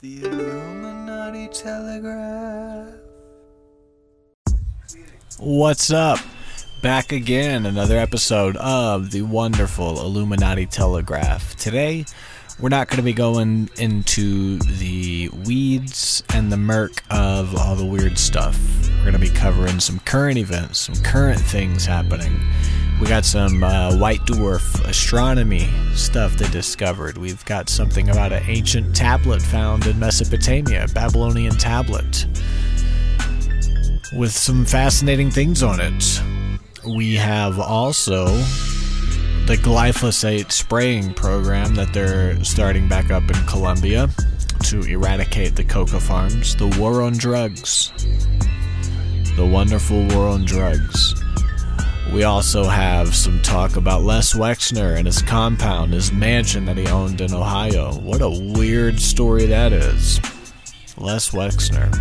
The Illuminati Telegraph. What's up? Back again, another episode of the wonderful Illuminati Telegraph. Today, we're not going to be going into the weeds and the murk of all the weird stuff. We're going to be covering some current events, some current things happening. We got some uh, white dwarf astronomy stuff they discovered. We've got something about an ancient tablet found in Mesopotamia, Babylonian tablet, with some fascinating things on it. We have also the glyphosate spraying program that they're starting back up in Colombia to eradicate the coca farms, the war on drugs, the wonderful war on drugs. We also have some talk about Les Wexner and his compound, his mansion that he owned in Ohio. What a weird story that is. Les Wexner.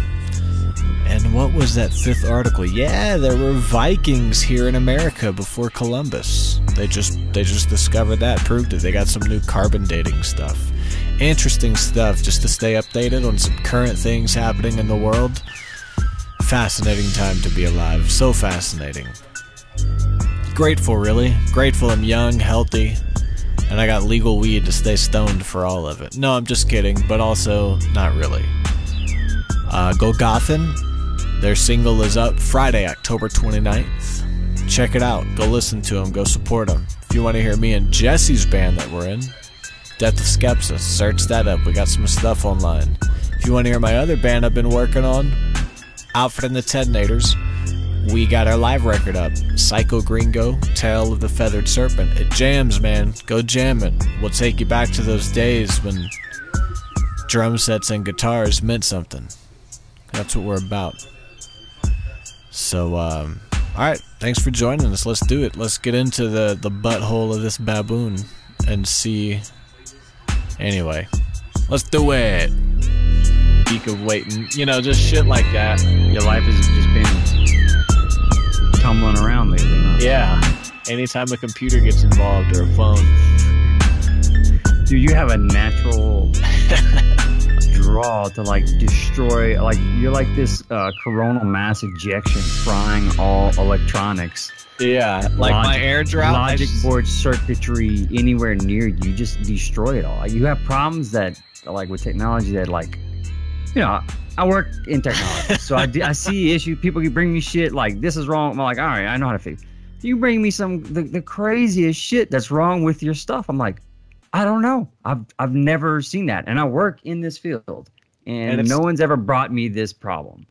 And what was that fifth article? Yeah, there were Vikings here in America before Columbus. They just they just discovered that, proved it. They got some new carbon dating stuff. Interesting stuff just to stay updated on some current things happening in the world. Fascinating time to be alive. So fascinating grateful, really. Grateful I'm young, healthy, and I got legal weed to stay stoned for all of it. No, I'm just kidding, but also not really. Uh, Golgothan. Their single is up Friday, October 29th. Check it out. Go listen to them. Go support them. If you want to hear me and Jesse's band that we're in, Death of Skepsis, search that up. We got some stuff online. If you want to hear my other band I've been working on, Alfred and the Teddinators, we got our live record up. Psycho Gringo, Tale of the Feathered Serpent. It jams, man. Go jam it. We'll take you back to those days when drum sets and guitars meant something. That's what we're about. So, um, alright, thanks for joining us. Let's do it. Let's get into the, the butthole of this baboon and see. Anyway, let's do it. Week of waiting, you know, just shit like that. Your life has just been tumbling around lately. Huh? Yeah. Anytime a computer gets involved or a phone. Dude, you have a natural draw to like destroy. Like you're like this uh, coronal mass ejection, frying all electronics. Yeah, like Logic- my air. I logic just- board circuitry anywhere near you, just destroy it all. You have problems that, like with technology, that like, you know, I work in technology, so I, I see issues. People can bring me shit like this is wrong. I'm like, all right, I know how to fix. You bring me some the, the craziest shit that's wrong with your stuff. I'm like, I don't know. I've I've never seen that, and I work in this field, and, And no one's ever brought me this problem,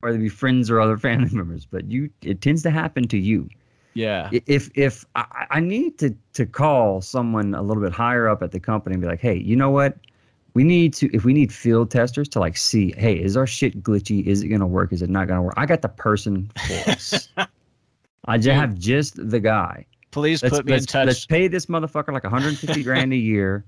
whether it be friends or other family members. But you, it tends to happen to you yeah. if if I, I need to to call someone a little bit higher up at the company and be like, hey, you know what? We need to if we need field testers to like see, hey, is our shit glitchy? Is it gonna work? Is it not gonna work? I got the person for us. I just have just the guy. Please Let's, put me in touch. let's pay this motherfucker like 150 grand a year.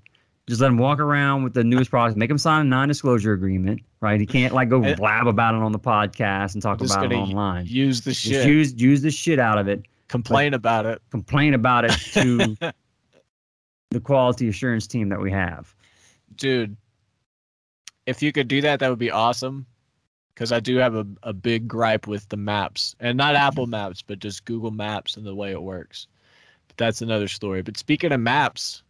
Just let him walk around with the newest products. Make him sign a non-disclosure agreement, right? He can't like go blab about it on the podcast and talk Just about it online. Use the Just shit. use use the shit out of it Complain about it. complain about it to the quality assurance team that we have. Dude, if you could do that, that would be awesome. Because I do have a, a big gripe with the maps. And not Apple Maps, but just Google Maps and the way it works. But that's another story. But speaking of maps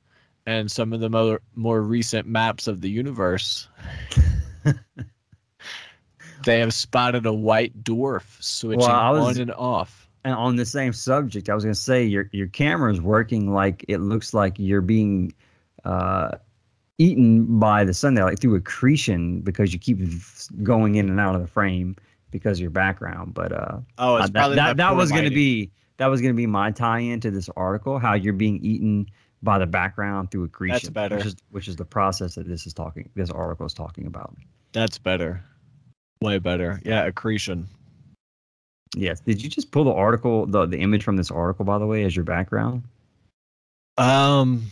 and some of the more, more recent maps of the universe, they have spotted a white dwarf switching Well, was- on and off. And on the same subject, I was going to say your your camera is working like it looks like you're being uh, eaten by the sun there, like through accretion because you keep going in and out of the frame because of your background. But uh, Oh, uh, it's that that, that was going to be that was going to be my tie-in to this article, how you're being eaten by the background through accretion. better. Which is which is the process that this is talking this article is talking about. That's better. Way better. Yeah, accretion. Yes. Did you just pull the article, the, the image from this article, by the way, as your background? Um,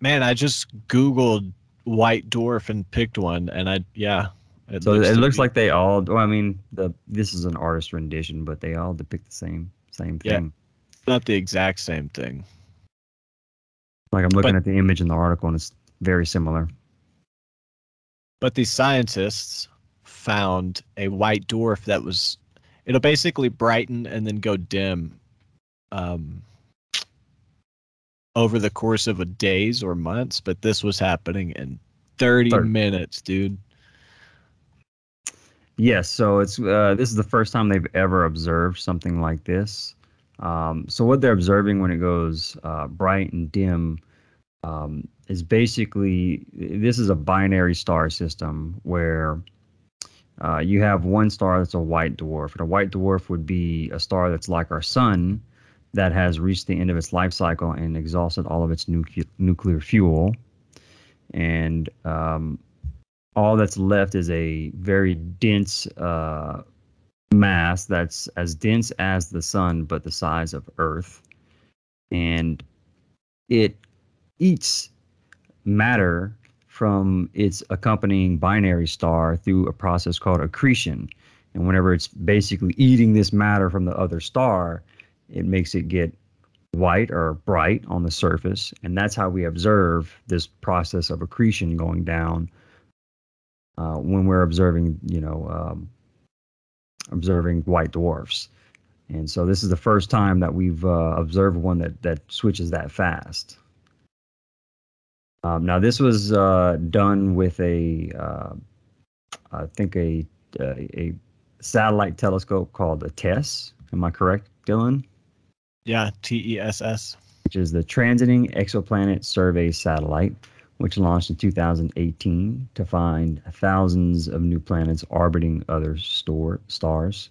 man, I just Googled white dwarf and picked one, and I yeah. It So it looks be- like they all. Well, I mean, the this is an artist rendition, but they all depict the same same thing. Yeah. not the exact same thing. Like I'm looking But- at the image in the article, and it's very similar. But these scientists found a white dwarf that was it'll basically brighten and then go dim um, over the course of a days or months, but this was happening in 30 30. minutes, dude. Yes, so it's uh, this is the first time they've ever observed something like this. Um, so what they're observing when it goes uh, bright and dim um, is basically this is a binary star system where uh, you have one star that's a white dwarf, and a white dwarf would be a star that's like our sun that has reached the end of its life cycle and exhausted all of its nucle- nuclear fuel, and um, all that's left is a very dense uh, mass that's as dense as the sun but the size of earth. And it eats matter from its accompanying binary star through a process called accretion. And whenever it's basically eating this matter from the other star it makes it get white or bright on the surface and that's how we observe this process of accretion going down uh, when we're observing, you know, um, observing white dwarfs. And so this is the first time that we've uh, observed one that that switches that fast. Um, now this was uh, done with a, uh, I think a, a a satellite telescope called the TESS. Am I correct, Dylan? Yeah, T E S S. Which is the Transiting Exoplanet Survey Satellite which launched in 2018 to find thousands of new planets orbiting other store stars.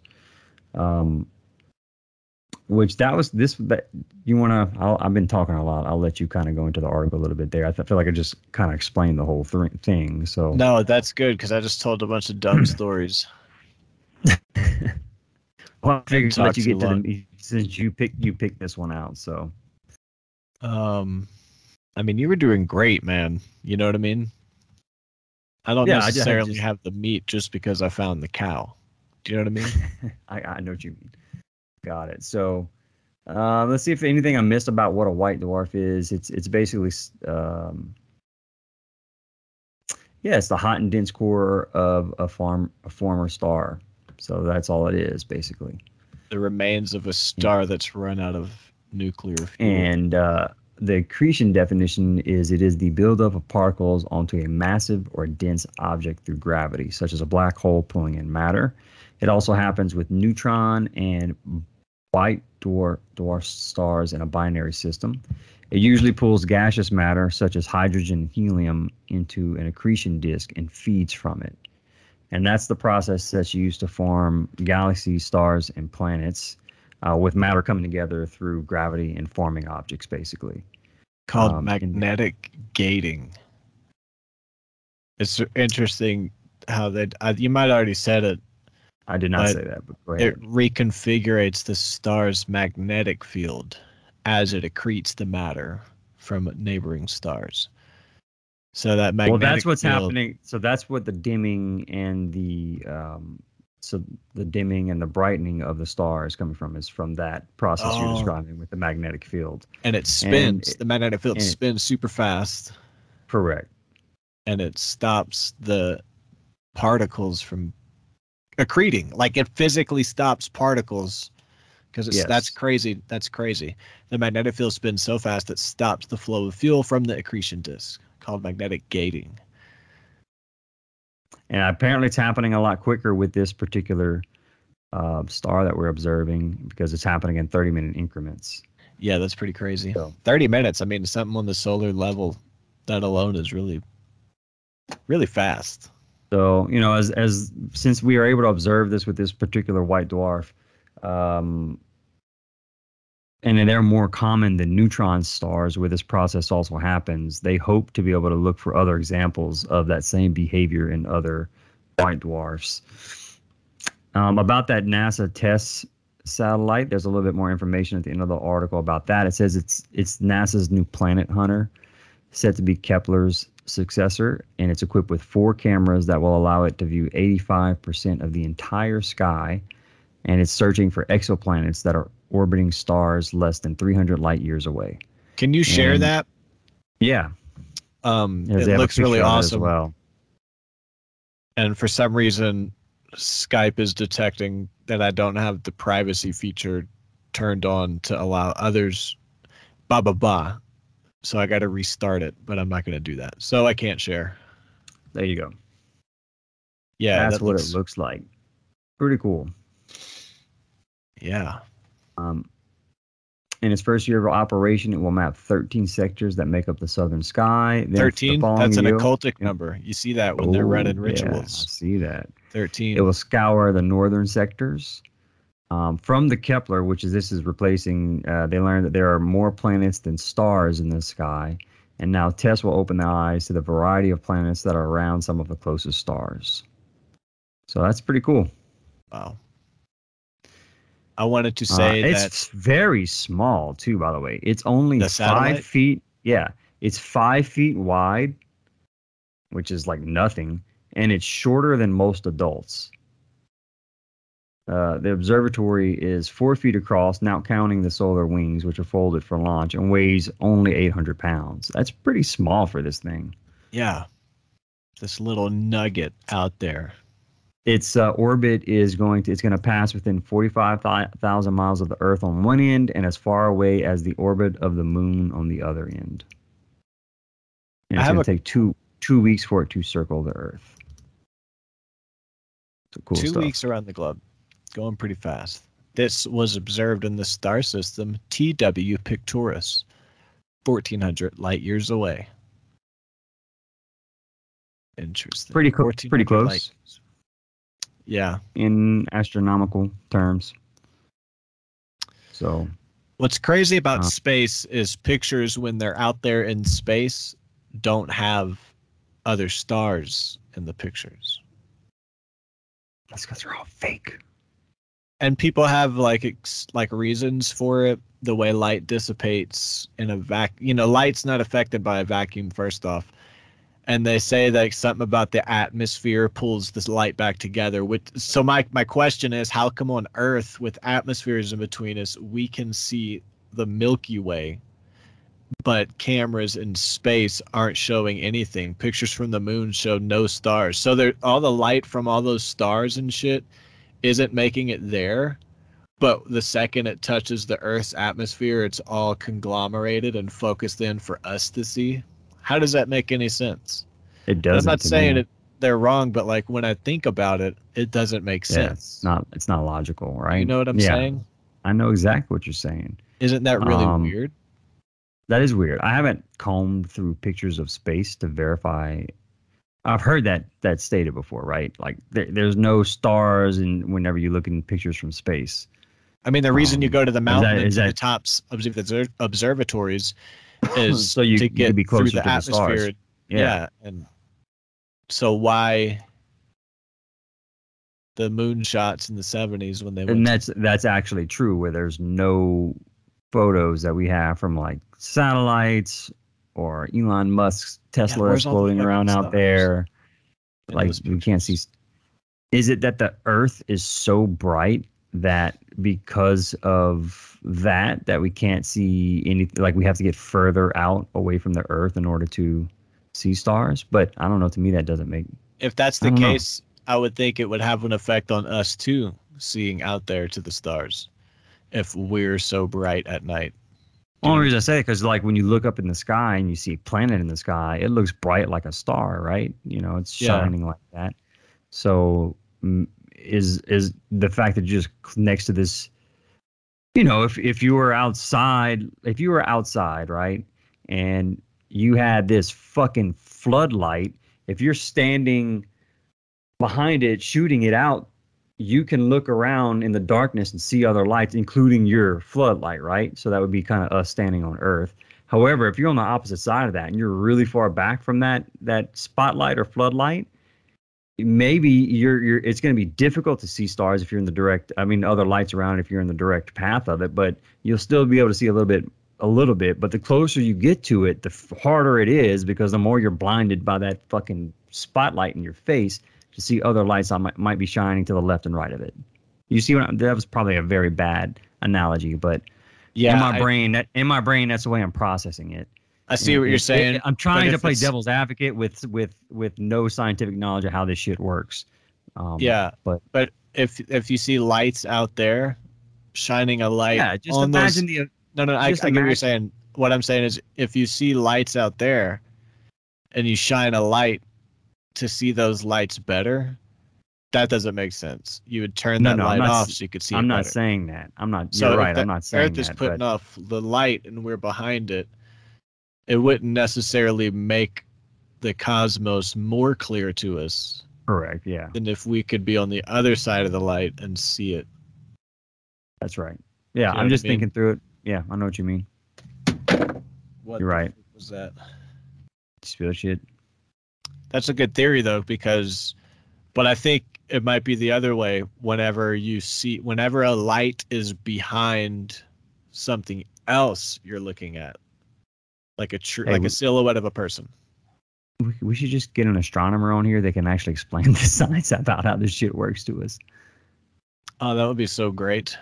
Um, which that was this that you want to i've been talking a lot i'll let you kind of go into the article a little bit there i feel like i just kind of explained the whole th- thing so No, that's good because I just told a bunch of dumb stories. well, i figured let you get to long. the since you picked you picked this one out so Um, I mean, you were doing great, man. You know what I mean? I don't Yeah, I ju- I necessarily just- have the meat just because I found the cow. Do you know what I mean? I, I know what you mean. Got it. So um, let's see if anything I missed about what a white dwarf is. It's it's basically um, yeah, it's the hot and dense core of a farm a former star. So that's all it is basically. The remains of a star that's run out of nuclear fuel. And uh, the accretion definition is it is the buildup of particles onto a massive or dense object through gravity, such as a black hole pulling in matter. It also happens with neutron and white dwarf, dwarf stars in a binary system. It usually pulls gaseous matter, such as hydrogen and helium, into an accretion disk and feeds from it. And that's the process that's used to form galaxies, stars, and planets uh, with matter coming together through gravity and forming objects, basically. called um, magnetic gating. It's interesting how they. Uh, you might already said it. I did not say that, but. It reconfigurates the star's magnetic field as it accretes the matter from neighboring stars. So that magnetic well, that's what's field, happening. So that's what the dimming and the um, so the dimming and the brightening of the star is coming from is from that process you're Oh. describing with the magnetic field. and it spins. it- the magnetic field and it- spins super fast, Correct. and it stops the particles from accreting. Like it physically stops particles because it's that's crazy. That's crazy. The magnetic field spins so fast it stops the flow of fuel from the accretion disk, called magnetic gating. And apparently, it's happening a lot quicker with this particular uh, star that we're observing because it's happening in 30 minute increments. Yeah, that's pretty crazy. So- 30 minutes. I mean, something on the solar level, that alone is really, really fast. So you know, as as since we are able to observe this with this particular white dwarf, um, and they're more common than neutron stars, where this process also happens. They hope to be able to look for other examples of that same behavior in other white dwarfs. Um, about that NASA TESS satellite, there's a little bit more information at the end of the article about that. It says it's it's NASA's new planet hunter, said to be Kepler's successor, and it's equipped with four cameras that will allow it to view 85% of the entire sky, and it's searching for exoplanets that are orbiting stars less than 300 light years away. Can you share And- that? Yeah, Um, Yes, it they have a looks really picture of it awesome. as well. and for some reason, Skype is detecting that I don't have the privacy feature turned on to allow others. Blah blah blah. So I got to restart it, but I'm not going to do that. So I can't share. There you go. Yeah, That's that what looks- it looks like. Pretty cool. Yeah. Um, in its first year of operation, it will map 13 sectors that make up the southern sky. Then 13 that's an year- occultic number you see that when they're Oh, running yeah, I rituals see that. 13 It will scour the northern sectors. Um, from the Kepler, which is this is replacing, uh, they learned that there are more planets than stars in the sky, and now TESS will open their eyes to the variety of planets that are around some of the closest stars. So that's pretty cool. wow i wanted to Uh, say it's that very small too, by the way. It's only five satellite? feet. Yeah, it's five feet wide, which is like nothing, and it's shorter than most adults. Uh, the observatory is four feet across, not counting the solar wings, which are folded for launch, and weighs only 800 pounds. That's pretty small for this thing. yeah this little nugget out there its uh, orbit is going to it's going to pass within 45,000 miles of the earth on one end and as far away as the orbit of the moon on the other end and it's going to take two two weeks for it to circle the earth so cool two stuff. weeks around the globe going pretty fast this was observed in the star system TW Pictoris 1400 light years away interesting Pretty 1400 pretty close. light. Yeah in astronomical terms so What's crazy about Uh. space is pictures when they're out there in space don't have other stars in the pictures. that's because they're all fake And people have like ex- like reasons for it, the way light dissipates in a vac, you know, light's not affected by a vacuum first off. And they say that something about the atmosphere pulls this light back together. Which, so my my question is, how come on Earth with atmospheres in between us, we can see the Milky Way, but cameras in space aren't showing anything. Pictures from the moon show no stars. So there, all the light from all those stars and shit isn't making it there. But the second it touches the Earth's atmosphere, it's all conglomerated and focused in for us to see. How does that make any sense? it doesn't I'm not saying me. it they're wrong, but like when I think about it, it doesn't make sense. yeah, it's not it's not logical right You know what I'm yeah, saying? i know exactly what you're saying Isn't that really Um, weird? That is weird. I haven't combed through pictures of space to verify. I've heard that that stated before, right? Like there, there's no stars, and whenever you look in pictures from space, I mean, the reason you um, go to the mountain and is that- tops of the obser- observatories is So you- to get be through closer the to the stars. atmosphere. yeah, yeah, and so why the moon shots in the 70s when they were, and that's that's actually true. Where there's no photos that we have from like satellites or Elon Musk's Tesla the floating around out there. like we can't see is it that the earth is so bright that because of that that we can't see anything like we have to get further out away from the earth in order to see stars but i don't know to me that doesn't make If that's the know. case, I would think it would have an effect on us too, seeing out there to the stars. If we're so bright at night. only reason i say it because like when you look up in the sky and you see a planet in the sky it looks bright like a star right you know it's Yeah. shining like that so is is the fact that you're just next to this you know if if you were outside if you were outside right and you had this fucking floodlight if you're standing behind it shooting it out you can look around in the darkness and see other lights including your floodlight right? So that would be kind of us standing on earth. However if you're on the opposite side of that and you're really far back from that that spotlight or floodlight maybe you're you're it's going to be difficult to see stars if you're in the direct i mean other lights around if you're in the direct path of it but you'll still be able to see a little bit a little bit. But the closer you get to it the harder it is because the more you're blinded by that fucking spotlight in your face to see other lights that might, might be shining to the left and right of it. You see what I'm, that was probably a very bad analogy but Yeah, in my I- brain that in my brain that's the way i'm processing it I see what you're saying. I'm trying to play it's- devil's advocate with with with no scientific knowledge of how this shit works. Um, Yeah, but but if if you see lights out there shining a light yeah, just on those imagine the No, no, I, I get what you're saying. What I'm saying is, if you see lights out there, and you shine a light to see those lights better, that doesn't make sense. You would turn No, that no, light not off so you could see. I'm not better. saying that. I'm not. So you're right. I'm not saying that. Earth is putting but off the light, and we're behind it. It wouldn't necessarily make the cosmos more clear to us correct. Yeah, than if we could be on the other side of the light and see it. that's right. Yeah, know I'm what I just mean? thinking through it. Yeah, I know what you mean. What You're right. Was that? Spill shit. That's a good theory though, because but I think it might be the other way whenever you see whenever a light is behind something else you're looking at. Like a true, Hey, like we- a silhouette of a person. We, we should just get an astronomer on here that can actually explain the science about how this shit works to us. Oh, that would be so great.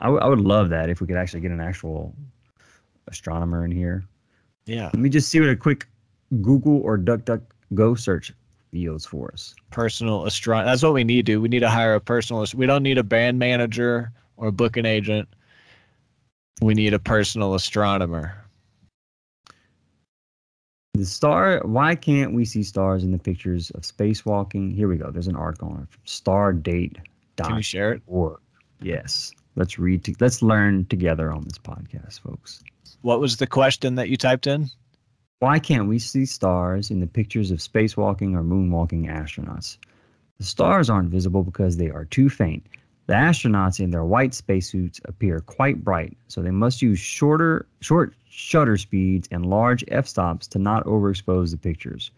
I, w- I would love that if we could actually get an actual astronomer in here. Yeah. Let me just see what a quick Google or DuckDuckGo search yields for us. Personal astro that's what we need to. We need to hire a personal we don't need a band manager or book an agent. We need a personal astronomer. The star. Why can't we see stars in the pictures of spacewalking? Here we go. There's an article on it from Stardate. Can you share it? org. Yes. Let's read. To, let's learn together on this podcast, folks. What was the question that you typed in? Why can't we see stars in the pictures of spacewalking or moonwalking astronauts? The stars aren't visible because they are too faint. The astronauts in their white spacesuits appear quite bright, so they must use shorter, short shutter speeds and large f-stops to not overexpose the pictures.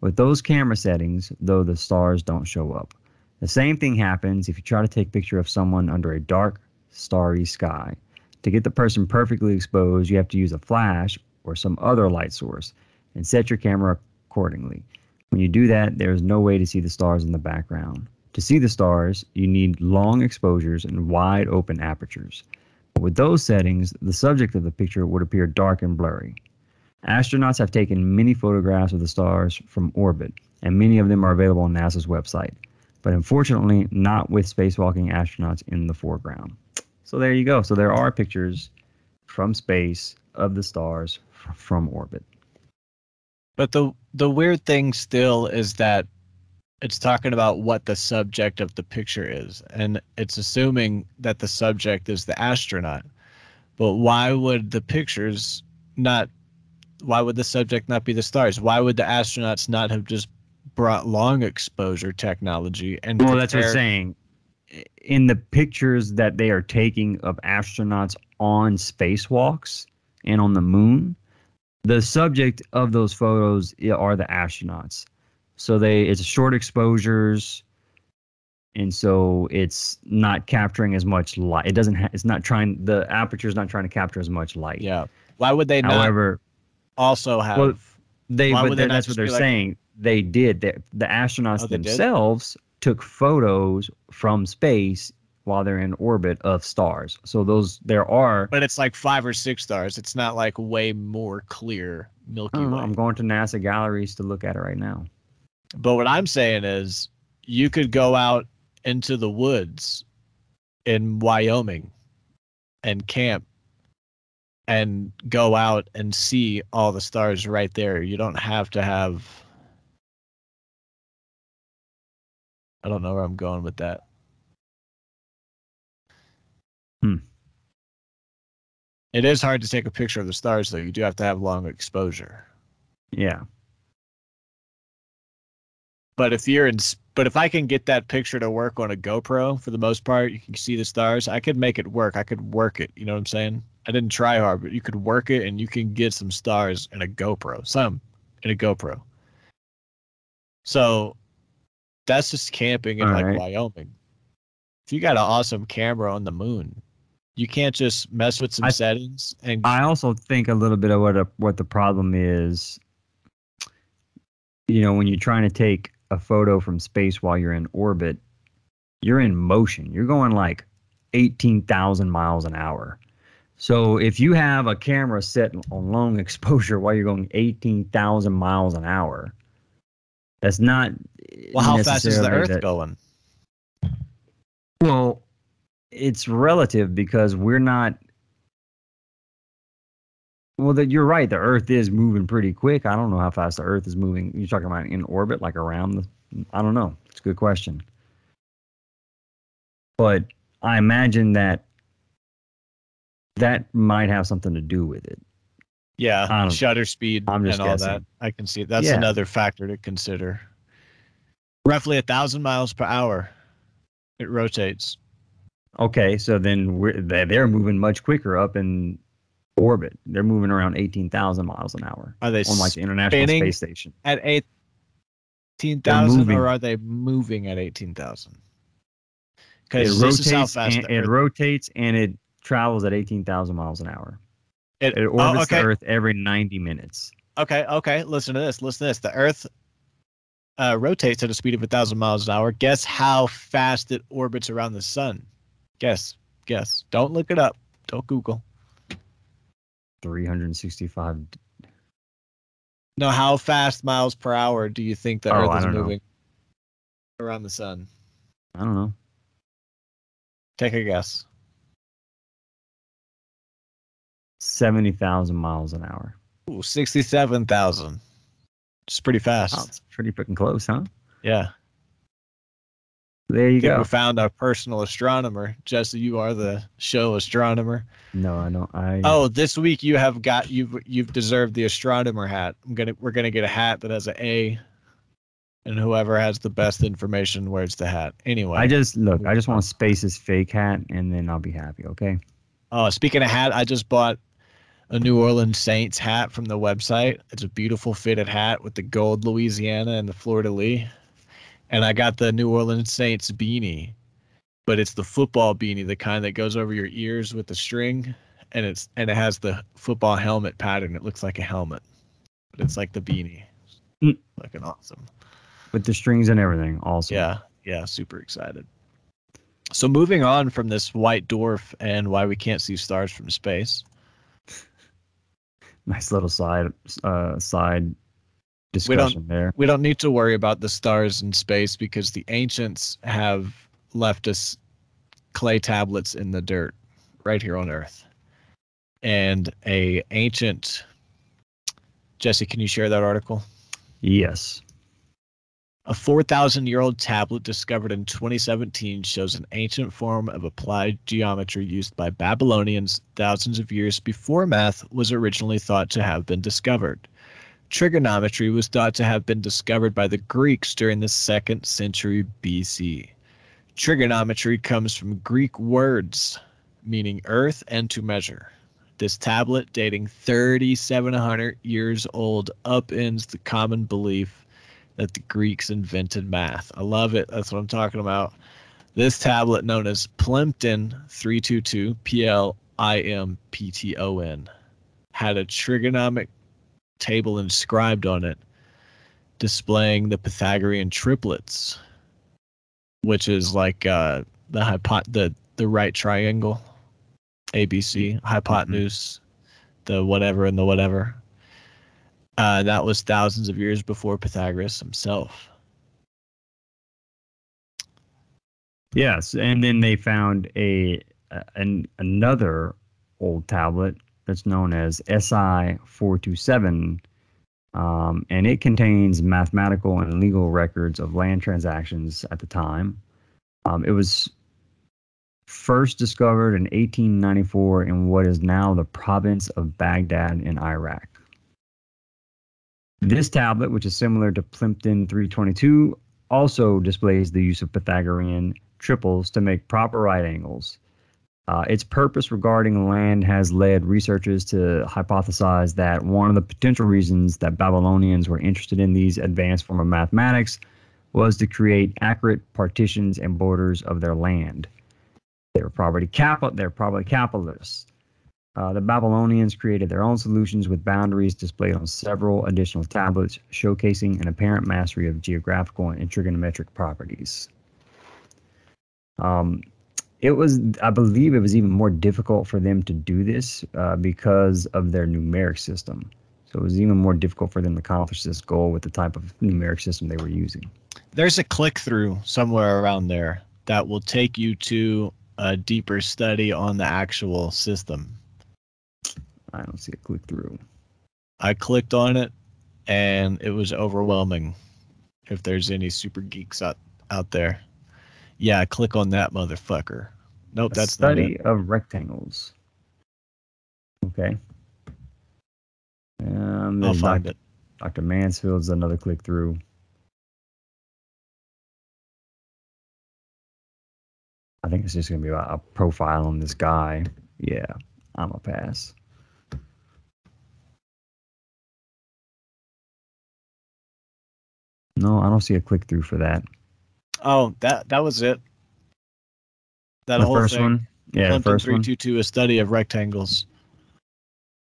With those camera settings, though, the stars don't show up. The same thing happens if you try to take a picture of someone under a dark, starry sky. To get the person perfectly exposed, you have to use a flash or some other light source and set your camera accordingly. When you do that, there is no way to see the stars in the background. To see the stars, you need long exposures and wide open apertures. With those settings, the subject of the picture would appear dark and blurry. Astronauts have taken many photographs of the stars from orbit, and many of them are available on NASA's website, but unfortunately, not with spacewalking astronauts in the foreground. So there you go. So there are pictures from space of the stars f- from orbit. But the the weird thing still is that it's talking about what the subject of the picture is, and it's assuming that the subject is the astronaut. But why would the pictures not? Why would the subject not be the stars? Why would the astronauts not have just brought long exposure technology and? Well, that's what I'm saying. In the pictures that they are taking of astronauts on spacewalks and on the moon, the subject of those photos are the astronauts. So they it's short exposures, and so it's not capturing as much light. It doesn't. Ha- it's not trying. The aperture is not trying to capture as much light. Yeah. Why would they not However, also have? Well, they Why but would they that's what they're like- saying. They did. The, the astronauts Oh, they did? themselves took photos from space while they're in orbit of stars. So those there are. but it's like five or six stars. It's not like way more clear Milky know, Way. I'm going to NASA galleries to look at it right now. But what I'm saying is, you could go out into the woods in Wyoming and camp and go out and see all the stars right there. You don't have to have. I don't know where I'm going with that. Hmm. It is hard to take a picture of the stars, though. You do have to have long exposure. Yeah. But if you're in, but if I can get that picture to work on a GoPro for the most part, you can see the stars. I could make it work. I could work it. You know what I'm saying? I didn't try hard, but you could work it, and you can get some stars in a GoPro. Some in a GoPro. So that's just camping in All like right. Wyoming. If you got an awesome camera on the moon, you can't just mess with some I- settings and I also think a little bit of what a, what the problem is. You know, when you're trying to take a photo from space while you're in orbit, you're in motion. You're going like 18,000 miles an hour. So if you have a camera set on long exposure while you're going 18,000 miles an hour, that's not. Well, how fast is the Earth that- going? Well, it's relative because we're not. Well, that you're right. The Earth is moving pretty quick. I don't know how fast the Earth is moving. You're talking about in orbit, like around the. I don't know. It's a good question. But I imagine that that might have something to do with it. Yeah, shutter speed I'm just and all that. I can see that's Yeah. another factor to consider. Roughly a thousand miles per hour, it rotates. Okay, so then we're, they- they're moving much quicker up in orbit. They're moving around 18,000 miles an hour Are they on like the International? Space Station. at eighteen thousand, moving. or are they moving at eighteen thousand? It Because this is how rotates, fast and, it rotates and it travels at 18,000 miles an hour. it- It oh, orbits okay, the Earth every 90 minutes. okay, okay. Listen to this. Listen to this. The Earth uh, rotates at a speed of a thousand miles an hour. Guess how fast it orbits around the sun? Guess. Guess. Don't look it up. Don't Google. 365. No, how fast miles per hour do you think the Oh, Earth is don't know. moving around the sun? I don't know. Take a guess. 70,000 miles an hour. Ooh, sixty-seven thousand. It's pretty fast. Wow, it's pretty freaking close, huh? Yeah. There you go. we found our personal astronomer. Jesse, you are the show astronomer. No, I don't. I Oh, this week you have got you've you've deserved the astronomer hat. I'm gonna we're gonna get a hat that has an A, and whoever has the best information wears the hat. Anyway. I just look. I just want to space this fake hat, and then I'll be happy. Okay. Oh, speaking of hat, I just bought a New Orleans Saints hat from the website. It's a beautiful fitted hat with the gold Louisiana and the fleur-de-lis. And I got the New Orleans Saints beanie, but it's the football beanie, the kind that goes over your ears with the string, and it's and it has the football helmet pattern. It looks like a helmet, but it's like the beanie. Mm. Looking awesome. With the strings and everything. Also. Yeah, yeah, super excited. So moving on from this white dwarf and why we can't see stars from space. Nice little side uh side discussion there. we don't need to worry about the stars in space because the ancients have left us clay tablets in the dirt right here on earth and a ancient jesse can you share that article Yes. a 4000 year old tablet discovered in 2017 shows an ancient form of applied geometry used by babylonians thousands of years before math was originally thought to have been discovered Trigonometry was thought to have been discovered by the Greeks during the second century BC. Trigonometry comes from Greek words meaning earth and to measure. This tablet, dating 3,700 years old, upends the common belief that the Greeks invented math. I love it. That's what I'm talking about. This tablet, known as Plimpton 322, P L I M P T O N, had a trigonomic table inscribed on it displaying the Pythagorean triplets, which is like uh, the hypo- the the right triangle, ABC, hypotenuse, the whatever and the whatever. Uh, that was thousands of years before Pythagoras himself. Yes, and then they found a an another old tablet that's known as SI four two seven, um, and it contains mathematical and legal records of land transactions at the time. Um, it was first discovered in 1894 in what is now the province of Baghdad in Iraq. This tablet, which is similar to Plimpton 322, also displays the use of Pythagorean triples to make proper right angles. Uh, its purpose regarding land has led researchers to hypothesize that one of the potential reasons that Babylonians were interested in these advanced form of mathematics was to create accurate partitions and borders of their land. They were probably capital. They're probably capitalists. Uh, the Babylonians created their own solutions with boundaries displayed on several additional tablets, showcasing an apparent mastery of geographical and trigonometric properties. Um, it was i believe it was even more difficult for them to do this uh, because of their numeric system so it was even more difficult for them to accomplish this goal with the type of numeric system they were using There's a click through somewhere around there that will take you to a deeper study on the actual system. i don't see a click through I clicked on it and it was overwhelming. If there's any super geeks out, out there. Yeah, click on that motherfucker. Nope, a that's not study of rectangles okay um, I'll find Dr. it. Dr. Mansfield's another click through. I think it's just gonna be about a profile on this guy. Yeah, I'm a pass. No, I don't see a click through for that. Oh, that that was it. That the whole first thing. one, yeah, Plimpton first one. 322, a study of rectangles.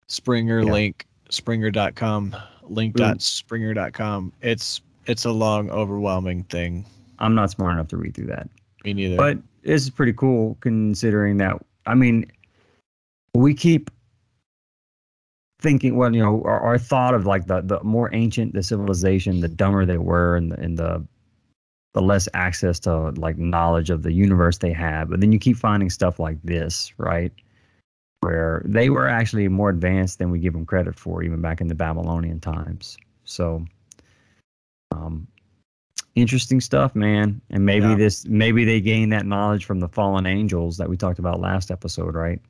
Springer Yeah. link, springer.com, link.springer.com. It's it's a long, overwhelming thing. I'm not smart enough to read through that. Me neither. But this is pretty cool considering that. I mean, we keep thinking, well, you know, our, our thought of like the, the more ancient the civilization, the dumber they were, and the, and the the less access to like knowledge of the universe they have. But then you keep finding stuff like this, right? Where they were actually more advanced than we give them credit for, even back in the Babylonian times. So, um, interesting stuff, man. And maybe Yeah. this, maybe they gained that knowledge from the fallen angels that we talked about last episode, right?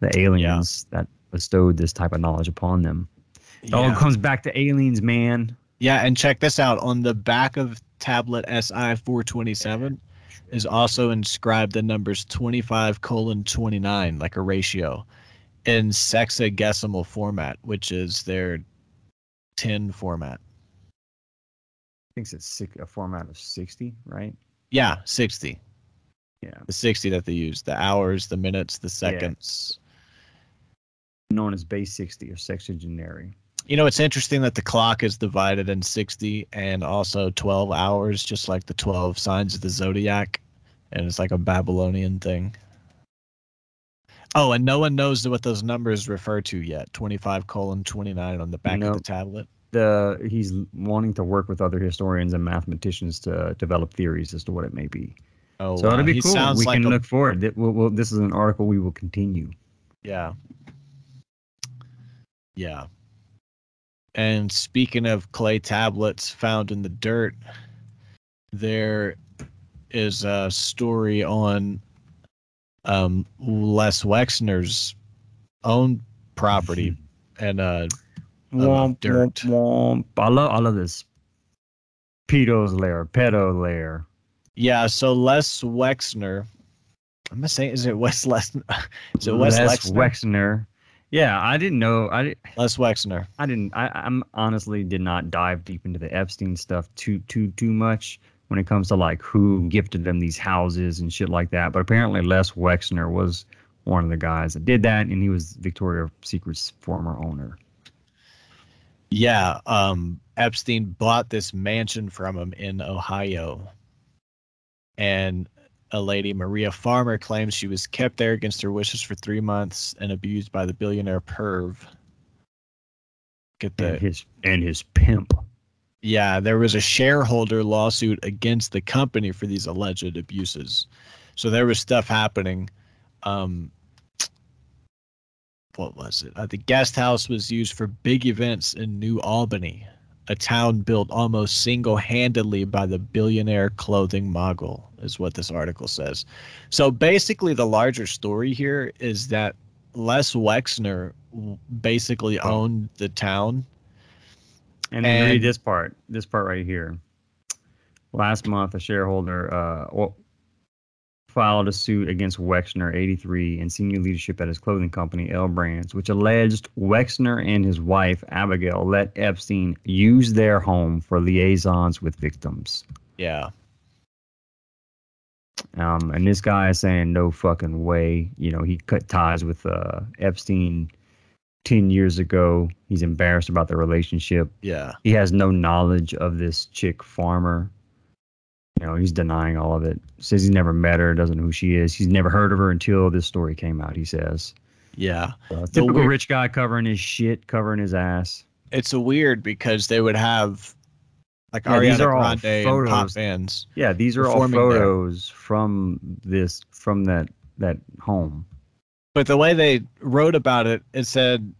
The aliens that bestowed this type of knowledge upon them. It all comes back to aliens, man. Yeah, and check this out. On the back of tablet SI 427 is also inscribed the numbers 25 colon 29, like a ratio, in sexagesimal format, which is their 10 format. I think it's six, a format of 60, right? Yeah, 60. Yeah. The 60 that they use, the hours, the minutes, the seconds. Known as base 60 or sexagenary. You know, it's interesting that the clock is divided in 60 and also 12 hours, just like the 12 signs of the zodiac. And it's like a Babylonian thing. Oh, and no one knows what those numbers refer to yet 25 colon 29 on the back of the tablet. The he's wanting to work with other historians and mathematicians to develop theories as to what it may be. Oh, so it'll be He cool. We like can a- look forward. We'll, we'll, this is an article we will continue. Yeah. Yeah. And speaking of clay tablets found in the dirt, there is a story on um, Les Wexner's own property and uh, Womp, dirt. womp, womp. I love, I love this. Pedo's lair, pedo lair. yeah. So Les Wexner, I'm gonna say, is it Wes Les? Is it Wes Les Wexner? Wexner. Yeah, I didn't know. I, Les Wexner. I didn't. I, I'm honestly did not dive deep into the Epstein stuff too, too, too much when it comes to like who gifted them these houses and shit like that. But apparently, Les Wexner was one of the guys that did that, and he was Victoria's Secret's former owner. Yeah, um, Epstein bought this mansion from him in Ohio. And a lady, Maria Farmer, claims she was kept there against her wishes for three months and abused by the billionaire perv. Get And the his and his pimp. yeah, there was a shareholder lawsuit against the company for these alleged abuses. So there was stuff happening. Um, what was it? Uh, the guest house was used for big events in New Albany, a town built almost single handedly by the billionaire clothing mogul, is what this article says. So basically, the larger story here is that Les Wexner basically owned the town. And, then read this part. This part right here. Last month, a shareholder uh, well, filed a suit against Wexner, 83, and senior leadership at his clothing company, L Brands, which alleged Wexner and his wife, Abigail, let Epstein use their home for liaisons with victims. Yeah. Um, and this guy is saying, no fucking way. You know, he cut ties with uh, Epstein 10 years ago. He's embarrassed about the relationship. Yeah. he has no knowledge of this chick farmer You know, he's denying all of it. Says he's never met her, doesn't know who she is. He's never heard of her until this story came out. He says. Yeah. So, typical weird, rich guy covering his shit, covering his ass. It's a weird because they would have like yeah, Ariana these are Grande all photos. pop bands. Yeah, these are all photos there. from this from that that home. But the way they wrote about it, it said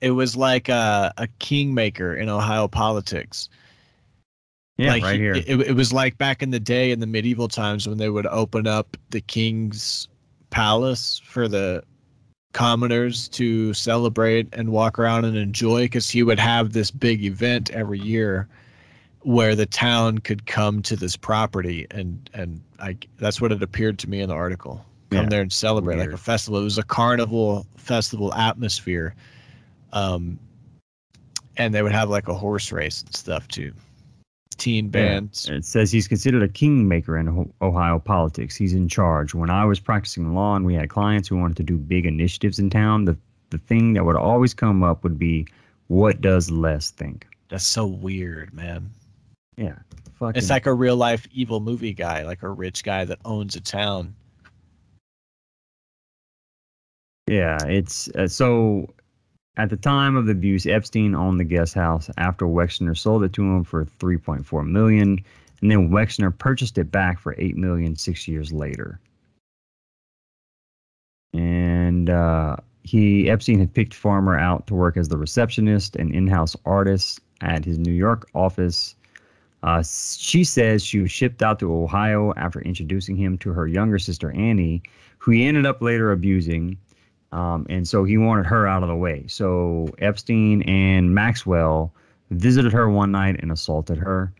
it was like a, a kingmaker in Ohio politics. Yeah, like right he, here. It, it was like back in the day in the medieval times when they would open up the king's palace for the commoners to celebrate and walk around and enjoy because he would have this big event every year where the town could come to this property and and I that's what it appeared to me in the article. Come yeah. there and celebrate Weird. like a festival. It was a carnival festival atmosphere. Um and they would have like a horse race and stuff too teen bands. Yeah. It says he's considered a kingmaker in Ohio politics. He's in charge. When I was practicing law and we had clients who wanted to do big initiatives in town, the the thing that would always come up would be, what does Les think? That's so weird, man. Yeah. Fucking. It's like a real life evil movie guy, like a rich guy that owns a town. Yeah, it's uh, so at the time of the abuse, Epstein owned the guest house after Wexner sold it to him for 3.4 million, and then Wexner purchased it back for 8 million six years later. And uh, he Epstein had picked Farmer out to work as the receptionist and in-house artist at his New York office. Uh, she says she was shipped out to Ohio after introducing him to her younger sister Annie, who he ended up later abusing. Um, and so he wanted her out of the way. So Epstein and Maxwell visited her one night and assaulted her.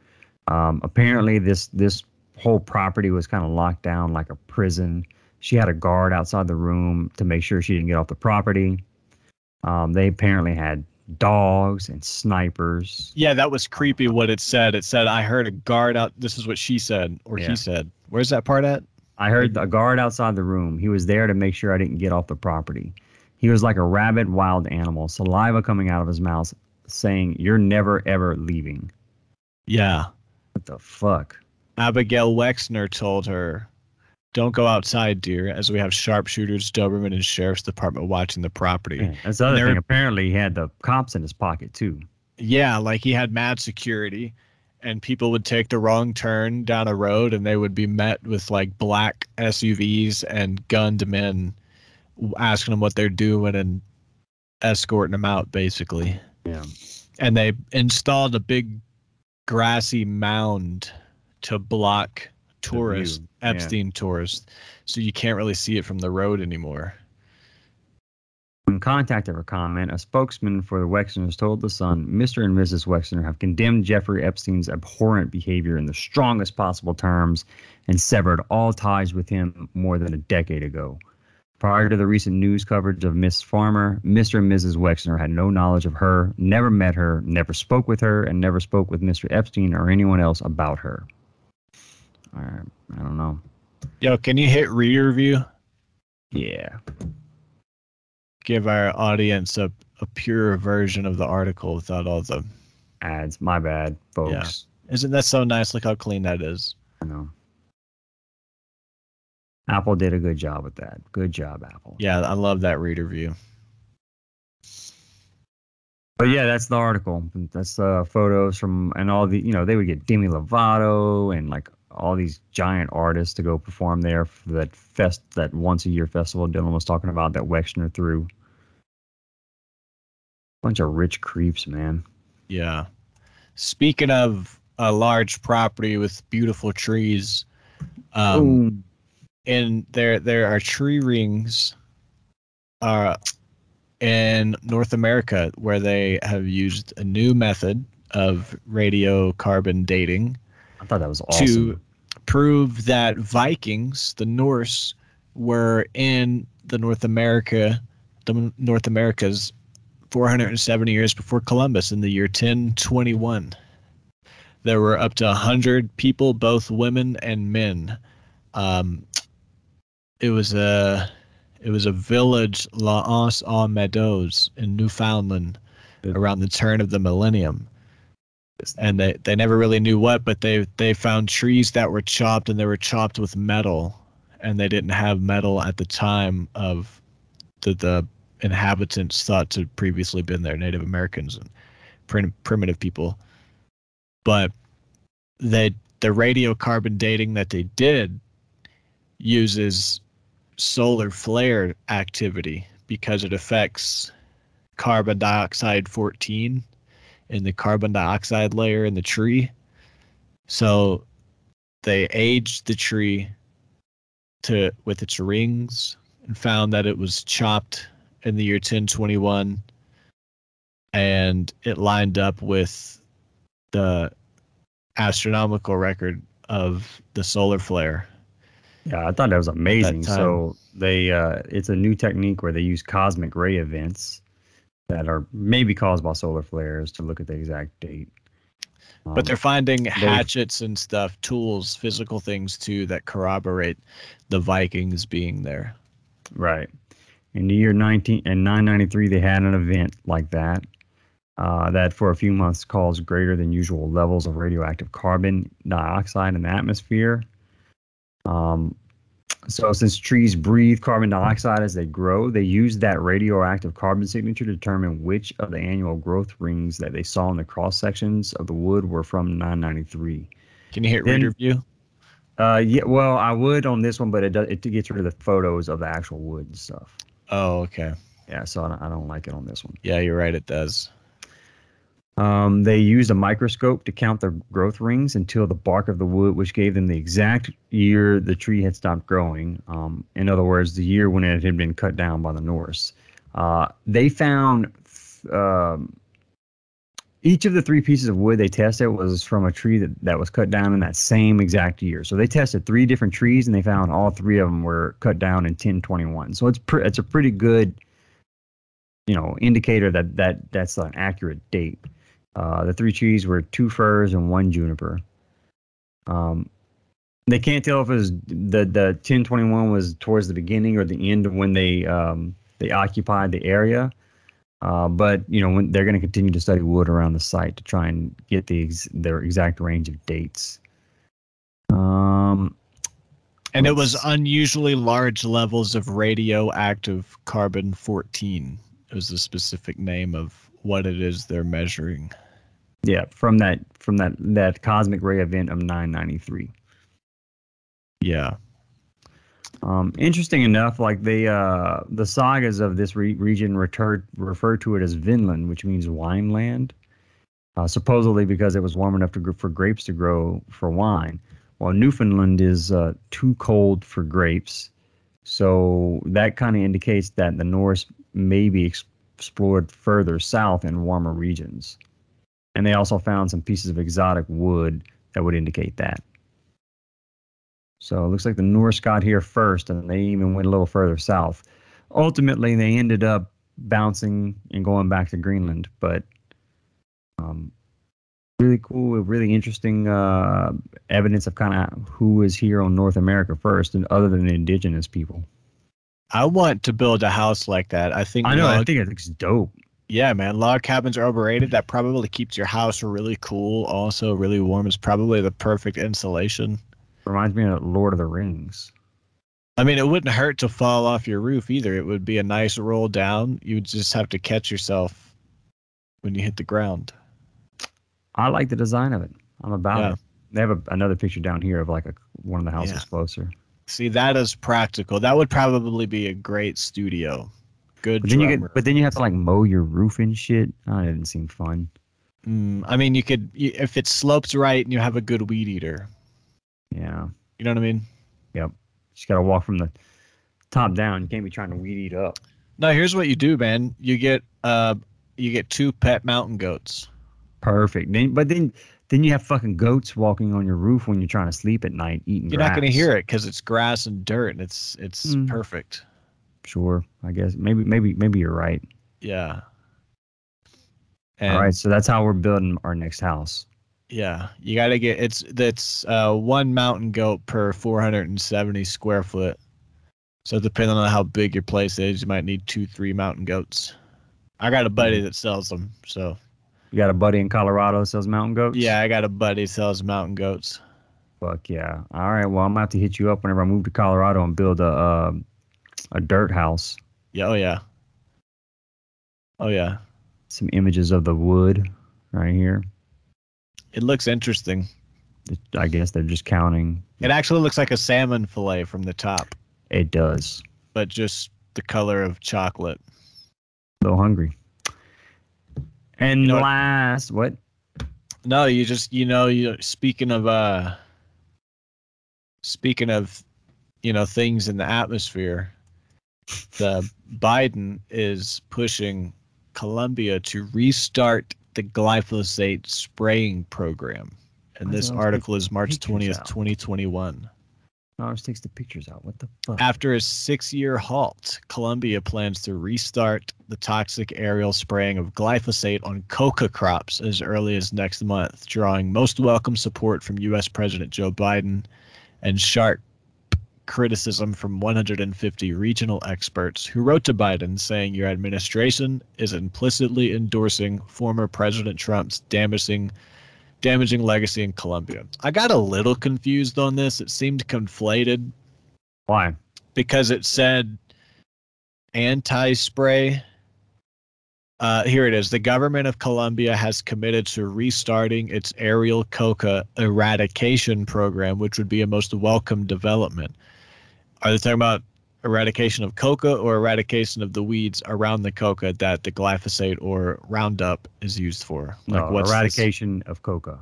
Um, apparently, this this whole property was kind of locked down like a prison. She had a guard outside the room to make sure she didn't get off the property. Um, they apparently had dogs and snipers. Yeah, that was creepy. What it said. It said, "I heard a guard out." This is what she said, or yeah. he said. Where's that part at? I heard a guard outside the room. He was there to make sure I didn't get off the property. He was like a rabid wild animal, saliva coming out of his mouth, saying, You're never, ever leaving. Yeah. What the fuck? Abigail Wexner told her, Don't go outside, dear, as we have sharpshooters, Doberman, and Sheriff's Department watching the property. Yeah, that's the other thing. Apparently, he had the cops in his pocket, too. Yeah, like he had mad security and people would take the wrong turn down a road and they would be met with like black SUVs and gunned men asking them what they're doing and escorting them out basically. Yeah. And they installed a big grassy mound to block tourists, Epstein yeah. tourists. So you can't really see it from the road anymore. When contacted for comment, a spokesman for the Wexners told The Sun Mr. and Mrs. Wexner have condemned Jeffrey Epstein's abhorrent behavior in the strongest possible terms and severed all ties with him more than a decade ago. Prior to the recent news coverage of Miss Farmer, Mr. and Mrs. Wexner had no knowledge of her, never met her, never spoke with her, and never spoke with Mr. Epstein or anyone else about her. All right, I don't know. Yo, can you hit reader view? Yeah give our audience a, a pure version of the article without all the ads. My bad, folks. Yeah. Isn't that so nice? Look how clean that is. I know. Apple did a good job with that. Good job, Apple. Yeah, I love that reader view. But yeah, that's the article. That's uh, photos from and all the you know they would get Demi Lovato and like all these giant artists to go perform there for that fest that once a year festival Dylan was talking about that Wexner threw. Bunch of rich creeps, man. Yeah. Speaking of a large property with beautiful trees, um, and there there are tree rings, uh, in North America where they have used a new method of radiocarbon dating. I thought that was awesome. To prove that Vikings, the Norse, were in the North America, the North Americas 470 years before Columbus in the year 1021. There were up to 100 people, both women and men. Um, it was a it was a village, La Anse aux Meadows in Newfoundland, around the turn of the millennium. and they, they never really knew what, but they they found trees that were chopped and they were chopped with metal, and they didn't have metal at the time of the the inhabitants thought to previously been there, Native Americans and prim- primitive people. But they the radiocarbon dating that they did uses solar flare activity because it affects carbon dioxide 14 in the carbon dioxide layer in the tree. So they aged the tree to with its rings and found that it was chopped in the year 1021 and it lined up with the astronomical record of the solar flare. Yeah, I thought that was amazing. time. so they uh, it's a new technique where they use cosmic ray events that are maybe caused by solar flares to look at the exact date. Um, But they're finding hatchets and stuff, tools, physical things too that corroborate the Vikings being there. Right. In the year 19 and 993, they had an event like that uh, that for a few months caused greater than usual levels of radioactive carbon dioxide in the atmosphere. Um, so, since trees breathe carbon dioxide as they grow, they use that radioactive carbon signature to determine which of the annual growth rings that they saw in the cross sections of the wood were from 993. Can you hit Then- reader view? Uh, yeah, well, I would on this one, but it does, it gets rid of the photos of the actual wood and stuff. Oh, okay. Yeah, so I don't, I don't like it on this one. Yeah, you're right. It does. Um, they used a microscope to count the growth rings until the bark of the wood, which gave them the exact year the tree had stopped growing. Um, in other words, the year when it had been cut down by the Norse. Uh, they found um, each of the three pieces of wood they tested was from a tree that, that was cut down in that same exact year. So they tested three different trees and they found all three of them were cut down in 1021. So it's pre- it's a pretty good, you know, indicator that that that's an accurate date. Uh, the three trees were two firs and one juniper. Um, they can't tell if it was the the 1021 was towards the beginning or the end of when they um, they occupied the area. Uh, but you know when they're going to continue to study wood around the site to try and get the ex- their exact range of dates. Um, And it was unusually large levels of radioactive carbon 14. It was the specific name of what it is they're measuring. yeah, from that from that that cosmic ray event of 993. Yeah. Um, interesting enough, like the uh, the sagas of this re- region refer refer to it as Vinland, which means wine land, uh, supposedly because it was warm enough to, for grapes to grow for wine. While Newfoundland is uh, too cold for grapes, so that kind of indicates that the Norse maybe ex- explored further south in warmer regions, and they also found some pieces of exotic wood that would indicate that. So it looks like the Norse got here first, and they even went a little further south. Ultimately, they ended up bouncing and going back to Greenland, but um, really cool, really interesting uh, evidence of kind of who was here on North America first, and other than the indigenous people. I want to build a house like that. I think I know, I think it looks dope. yeah, man, log cabins are overrated. That probably keeps your house really cool, also really warm. It's probably the perfect insulation. Reminds me of Lord of the Rings. I mean, it wouldn't hurt to fall off your roof either. It would be a nice roll down. You would just have to catch yourself when you hit the ground. I like the design of it. I'm about Yeah. it. They have a, another picture down here of like a, one of the houses Yeah. closer. See, that is practical. That would probably be a great studio. Good But then you get, but then you have to like mow your roof and shit. Oh, that didn't seem fun. Mm, I mean, you could you, if it slopes right and you have a good weed eater. Yeah, You know what I mean? Yep. Just gotta walk from the top down. You can't be trying to weed eat up. No, here's what you do, man. You get uh, you get two pet mountain goats. Perfect. Then, but then, then you have fucking goats walking on your roof when you're trying to sleep at night, eating. You're not gonna hear it because it's grass and dirt, and it's it's Mm. perfect. Sure, I guess maybe, maybe, maybe you're right. Yeah. And All right, so that's how we're building our next house. Yeah, you got to get it's that's uh, one mountain goat per 470 square foot. So depending on how big your place is, you might need two, three mountain goats. I got a buddy that sells them, so You got a buddy in Colorado that sells mountain goats? Yeah, I got a buddy sells mountain goats. Fuck yeah. All right. Well, I'm about to to hit you up whenever I move to Colorado and build a uh, a dirt house. Yeah, oh yeah. Oh yeah. Some images of the wood right here. It looks interesting. I guess they're just counting. It actually looks like a salmon fillet from the top, It does. but just the color of chocolate. So hungry. And You know what- last, what? No, you just you know you speaking of uh speaking of you know things in the atmosphere, the Biden is pushing Colombia to restart the glyphosate spraying program. And this article is March twentieth, out? twenty twenty one. Ours takes the pictures out. What the fuck? After a six year halt, Colombia plans to restart the toxic aerial spraying of glyphosate on coca crops as early as next month, drawing most welcome support from U.S. President Joe Biden and sharp criticism from 150 regional experts who wrote to Biden saying your administration is implicitly endorsing former President Trump's damaging damaging legacy in Colombia. I got a little confused on this. It seemed conflated Why? because it said anti-spray. Uh, here it is. The government of Colombia has committed to restarting its aerial coca eradication program, which would be a most welcome development. Are they talking about eradication of coca or eradication of the weeds around the coca that the glyphosate or Roundup is used for? No, what's this- eradication of coca.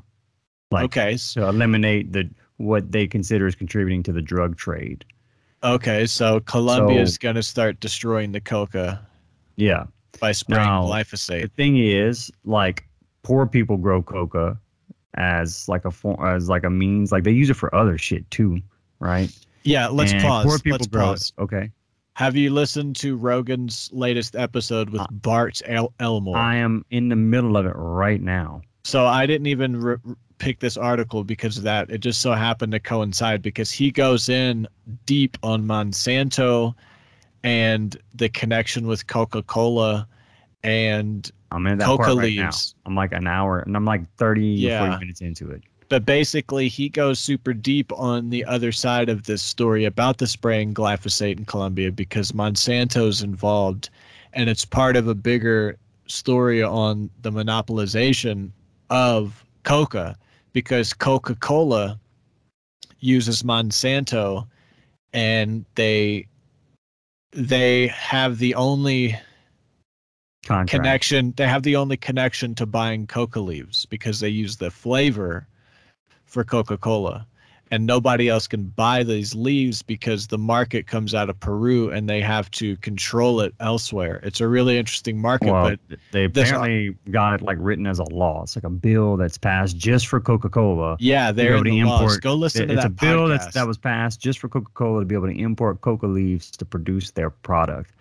Like Okay, so, eliminate the what they consider is contributing to the drug trade. okay, so Colombia So- is going to start destroying the coca Yeah. by spraying Now, glyphosate. The thing is, like, poor people grow coca as like a form, as like a means, like they use it for other shit too, right? Yeah, let's And pause. Poor people let's grow pause. Okay. Have you listened to Rogan's latest episode with Uh, Bart El- Elmore? I am in the middle of it right now. so I didn't even re- pick this article because of that. It just so happened to coincide because he goes in deep on Monsanto and the connection with Coca-Cola and I'm in that coca part right now. leaves. I'm like an hour, and I'm like 30, Yeah. 40 minutes into it. But basically he goes super deep on the other side of this story about the spraying glyphosate in Colombia because Monsanto's involved and it's part of a bigger story on the monopolization of coca because Coca-Cola uses Monsanto and they they have the only Contract. connection they have the only connection to buying coca leaves because they use the flavor for coca-cola and nobody else can buy these leaves because the market comes out of peru and they have to control it elsewhere it's a really interesting market Well, but they this- apparently got it like written as a law. It's like a bill that's passed just for Coca-Cola. yeah they're able the to laws. import- go listen to it's that a bill that's, that was passed just for Coca-Cola to be able to import coca leaves to produce their product,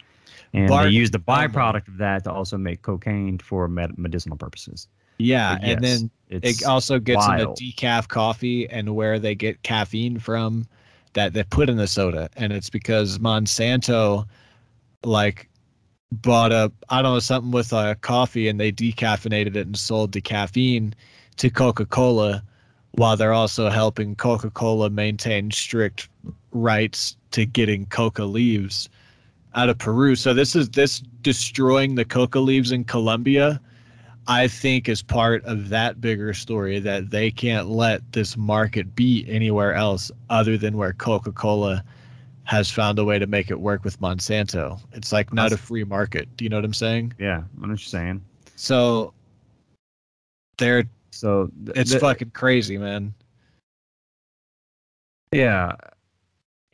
and Bart they use the oh byproduct of that to also make cocaine for med- medicinal purposes. Yeah But and then it also gets wild. into decaf coffee and where they get caffeine from that they put in the soda and it's because monsanto like bought a i don't know something with a coffee and they decaffeinated it and sold the caffeine to coca-cola while they're also helping coca-cola maintain strict rights to getting coca leaves out of peru so this is this destroying the coca leaves in colombia I think is part of that bigger story that they can't let this market be anywhere else other than where Coca Cola has found a way to make it work with Monsanto. It's like not a free market. Do you know what I'm saying? Yeah, I know what you're saying. So they're So th- it's the- fucking crazy, man. Yeah.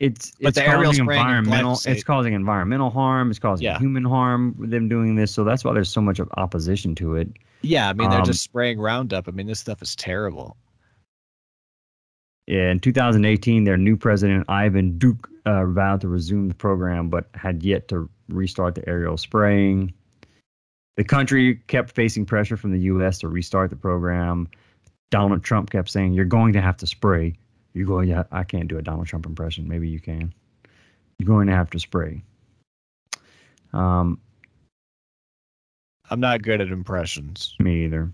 It's it's causing environmental it's causing environmental harm, it's causing Yeah. human harm with them doing this. So that's why there's so much of opposition to it. Yeah, I mean they're Um, just spraying Roundup. I mean this stuff is terrible. Yeah, In 2018, their new president Ivan Duque uh, vowed to resume the program, but had yet to restart the aerial spraying. The country kept facing pressure from the U.S. to restart the program. Donald Trump kept saying, "You're going to have to spray. You're going to. I can't do a Donald Trump impression. Maybe you can. You're going to have to spray." Um, I'm not good at impressions. me either.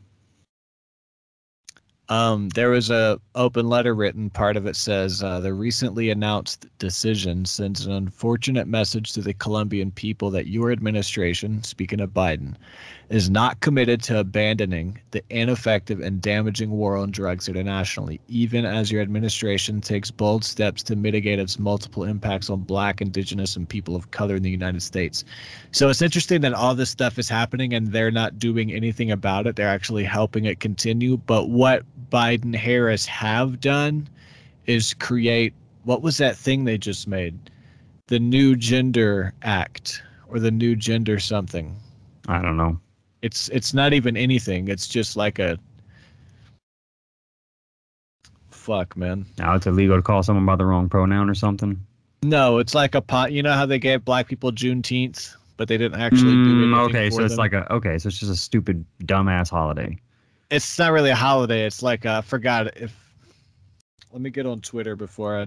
Um, there was a open letter written. Part of it says uh, the recently announced decision sends an unfortunate message to the Colombian people that your administration, speaking of Biden, is not committed to abandoning the ineffective and damaging war on drugs internationally, even as your administration takes bold steps to mitigate its multiple impacts on Black, Indigenous, and people of color in the United States. So it's interesting that all this stuff is happening and they're not doing anything about it. They're actually helping it continue. But what Biden Harris have done is create what was that thing they just made? The new gender act or the new gender something. I don't know. It's it's not even anything. It's just like a fuck, man. Now it's illegal to call someone by the wrong pronoun or something. No, it's like a pot. You know how they gave black people Juneteenth, but they didn't actually do Mm, anything okay, for so it's them? like a okay, so it's just a stupid dumbass holiday. it's not really a holiday. It's like uh, I forgot if. Let me get on Twitter before I.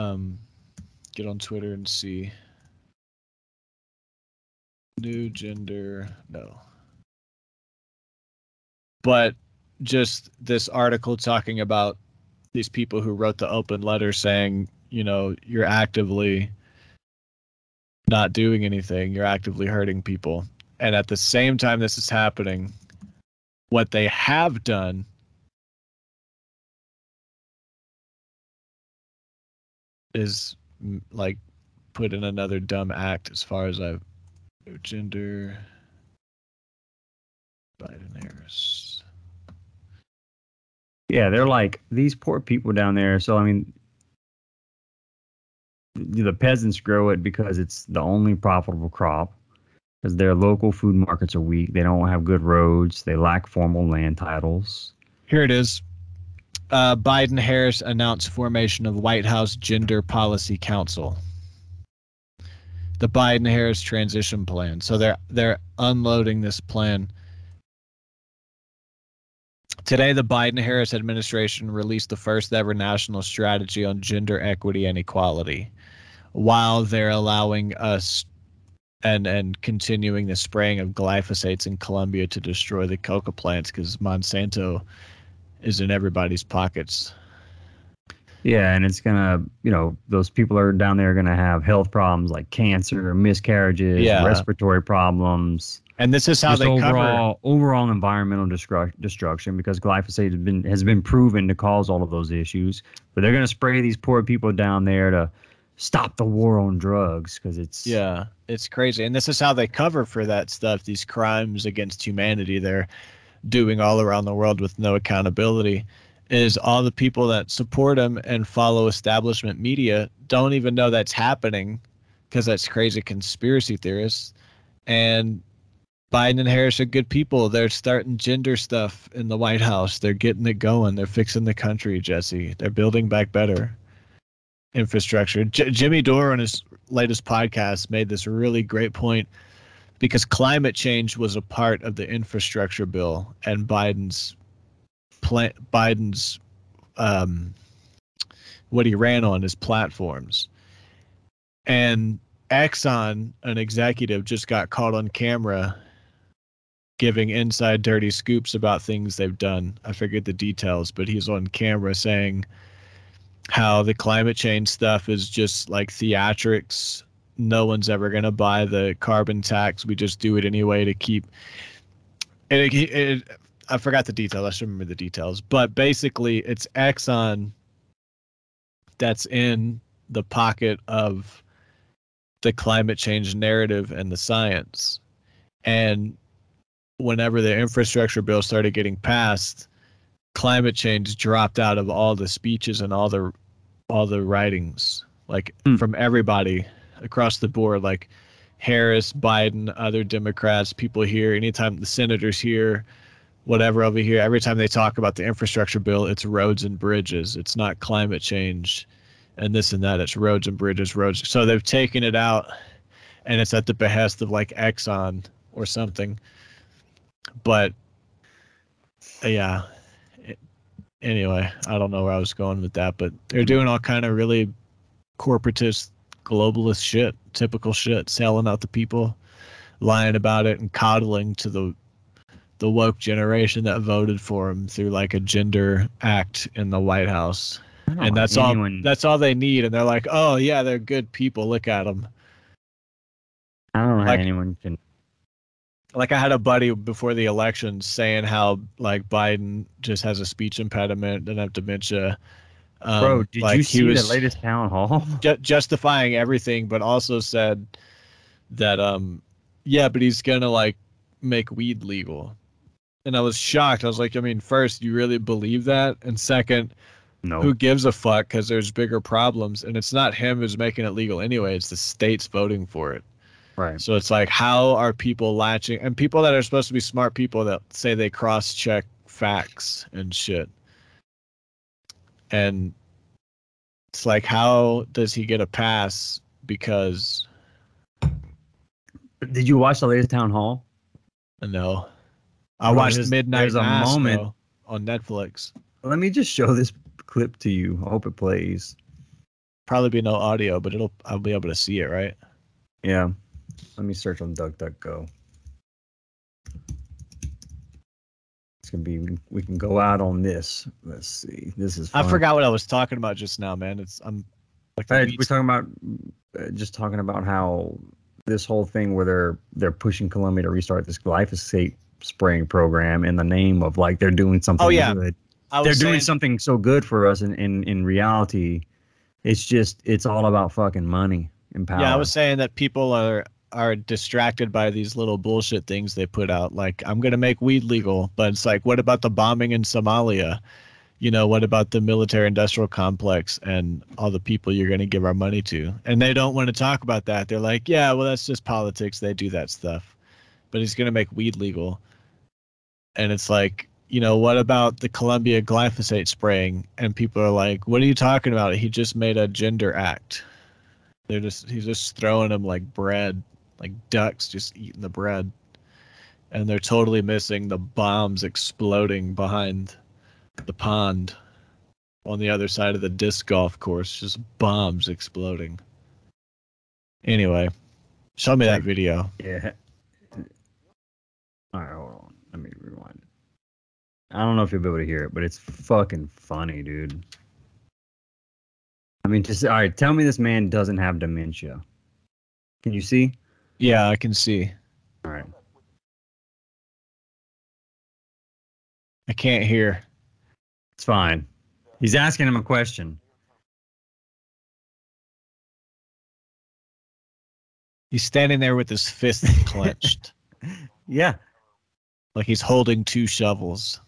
Um, get on Twitter and see. New gender, no. But just this article talking about these people who wrote the open letter saying, you know, you're actively not doing anything, you're actively hurting people and at the same time this is happening what they have done is like put in another dumb act as far as i've gender biden harris Yeah, they're like these poor people down there. So I mean, the peasants grow it because it's the only profitable crop. Because their local food markets are weak. They don't have good roads. They lack formal land titles. here it is uh, biden harris announced formation of white house gender policy council the biden harris transition plan. So they're they're unloading this plan. Today, the Biden Harris administration released the first ever national strategy on gender equity and equality, while they're allowing us and and continuing the spraying of glyphosates in Colombia to destroy the coca plants because Monsanto is in everybody's pockets. Yeah, and it's gonna, you know, those people are down there are gonna have health problems like cancer, miscarriages, Yeah. respiratory problems. And this is how just they cover. overall overall environmental destru- destruction because glyphosate has been has been proven to cause all of those issues. But they're gonna spray these poor people down there to stop the war on drugs because it's Yeah, it's crazy. And this is how they cover for that stuff, these crimes against humanity they're doing all around the world with no accountability. Is all the people that support him and follow establishment media don't even know that's happening because that's crazy conspiracy theorists. And Biden and Harris are good people. They're starting gender stuff in the White House. They're getting it going. They're fixing the country, Jesse. They're building back better infrastructure. J- Jimmy Dore on his latest podcast made this really great point because climate change was a part of the infrastructure bill and Biden's plan Biden's um what he ran on his platforms. And Exxon, an executive, just got caught on camera giving inside dirty scoops about things they've done. I forget the details, but he's on camera saying how the climate change stuff is just like theatrics. No one's ever going to buy the carbon tax. We just do it anyway to keep. It, it, it, I forgot the details. I should remember the details. But basically, it's Exxon that's in the pocket of the climate change narrative and the science. And whenever the infrastructure bill started getting passed, climate change dropped out of all the speeches and all the all the writings like Hmm. from everybody across the board like Harris, Biden, other Democrats, people here, anytime the senators here, whatever over here, every time they talk about the infrastructure bill, it's roads and bridges. It's not climate change and this and that. It's roads and bridges, roads. So they've taken it out and it's at the behest of like Exxon or something. But yeah. Anyway, I don't know where I was going with that, but they're doing all kind of really corporatist globalist shit, typical shit, selling out the people, lying about it and coddling to the the woke generation that voted for him through like a gender act in the White House. And that's anyone, all that's all they need and they're like, "Oh, yeah, they're good people. Look at them." I don't know how like- anyone can. Like I had a buddy before the election saying how like Biden just has a speech impediment, doesn't have dementia. Um, Bro, did like, you he see the latest town hall? ju- justifying everything, but also said that um, yeah, but he's gonna like make weed legal. And I was shocked. I was like, I mean, first, you really believe that? And second, No. who gives a fuck? Because there's bigger problems, and it's not him who's making it legal anyway. It's the states voting for it. right. So it's like, how are people latching? And people that are supposed to be smart people that say they cross check facts and shit. And it's like, how does he get a pass? Because, Did you watch the latest town hall? no. I watched there's- Midnight there's a Mass, moment- though, on Netflix. Let me just show this clip to you. I hope it plays. Probably be no audio, but it'll I'll be able to see it, right? Yeah. Let me search on DuckDuckGo. It's gonna be. We can, go out on this. Let's see. This is. I forgot what I was talking about just now, man. It's I'm like Hey, we're talking about uh, just talking about how this whole thing where they're they're pushing Colombia to restart this glyphosate spraying program in the name of like they're doing something Oh, yeah. good. They're was doing something so good for us, and in, in reality, it's just it's all about fucking money and power. Yeah, I was saying that people are are distracted by these little bullshit things they put out. Like, I'm gonna make weed legal, but it's like, what about the bombing in Somalia? You know, what about the military industrial complex and all the people you're gonna give our money to? And they don't want to talk about that. They're like, yeah, well, that's just politics. They do that stuff. But he's gonna make weed legal, and it's like. You know, what about the Colombia glyphosate spraying? And people are like, what are you talking about? He just made a gender act. They're just he's just throwing them like bread, like ducks just eating the bread. And they're totally missing the bombs exploding behind the pond on the other side of the disc golf course, just bombs exploding. Anyway, show me that video. Yeah. All right, hold on. Let me rewind. I don't know if you'll be able to hear it, but it's fucking funny, dude. I mean, just all right. Tell me this man doesn't have dementia. Can you see? Yeah, I can see. All right. I can't hear. It's fine. He's asking him a question. He's standing there with his fist clenched, Yeah. Like he's holding two shovels.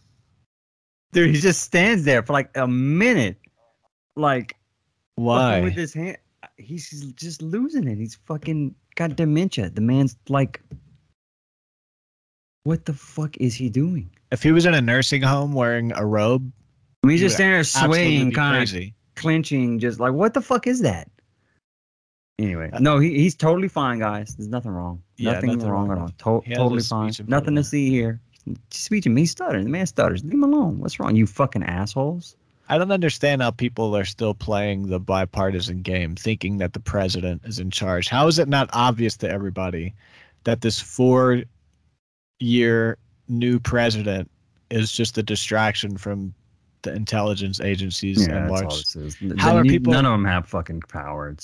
Dude, he just stands there for like a minute. Like Why? with his hand. He's just losing it. He's fucking got dementia. The man's like What the fuck is he doing? If he was in a nursing home wearing a robe, I mean, he's just standing there swaying, kind of clenching, just like, what the fuck is that? Anyway, uh, no, he, he's totally fine, guys. There's nothing wrong. Yeah, nothing, nothing wrong, wrong. at all. To- He has a totally fine. Nothing to see here. Speech him. He's stuttering. The man stutters. Leave him alone. What's wrong, you fucking assholes? I don't understand how people are still playing the bipartisan game, thinking that the president is in charge. How is it not obvious to everybody that this four year new president is just a distraction from the intelligence agencies and that's all large? How the are people- None of them have fucking power.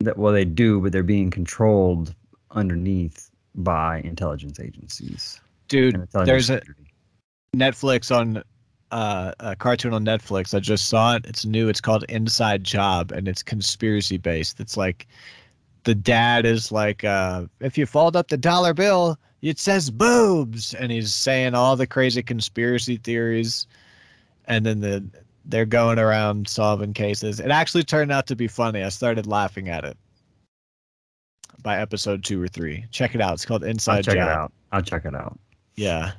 That well, they do, but they're being controlled underneath by intelligence agencies. Dude, intelligence there's a. Netflix on uh, a cartoon on Netflix. I just saw it. It's new. It's called Inside Job, and it's conspiracy based. It's like the dad is like, uh, if you fold up the dollar bill, it says boobs, and he's saying all the crazy conspiracy theories, and then the they're going around solving cases. It actually turned out to be funny. I started laughing at it by episode two or three. Check it out. It's called Inside I'll check Job. it out. I'll check it out. Yeah.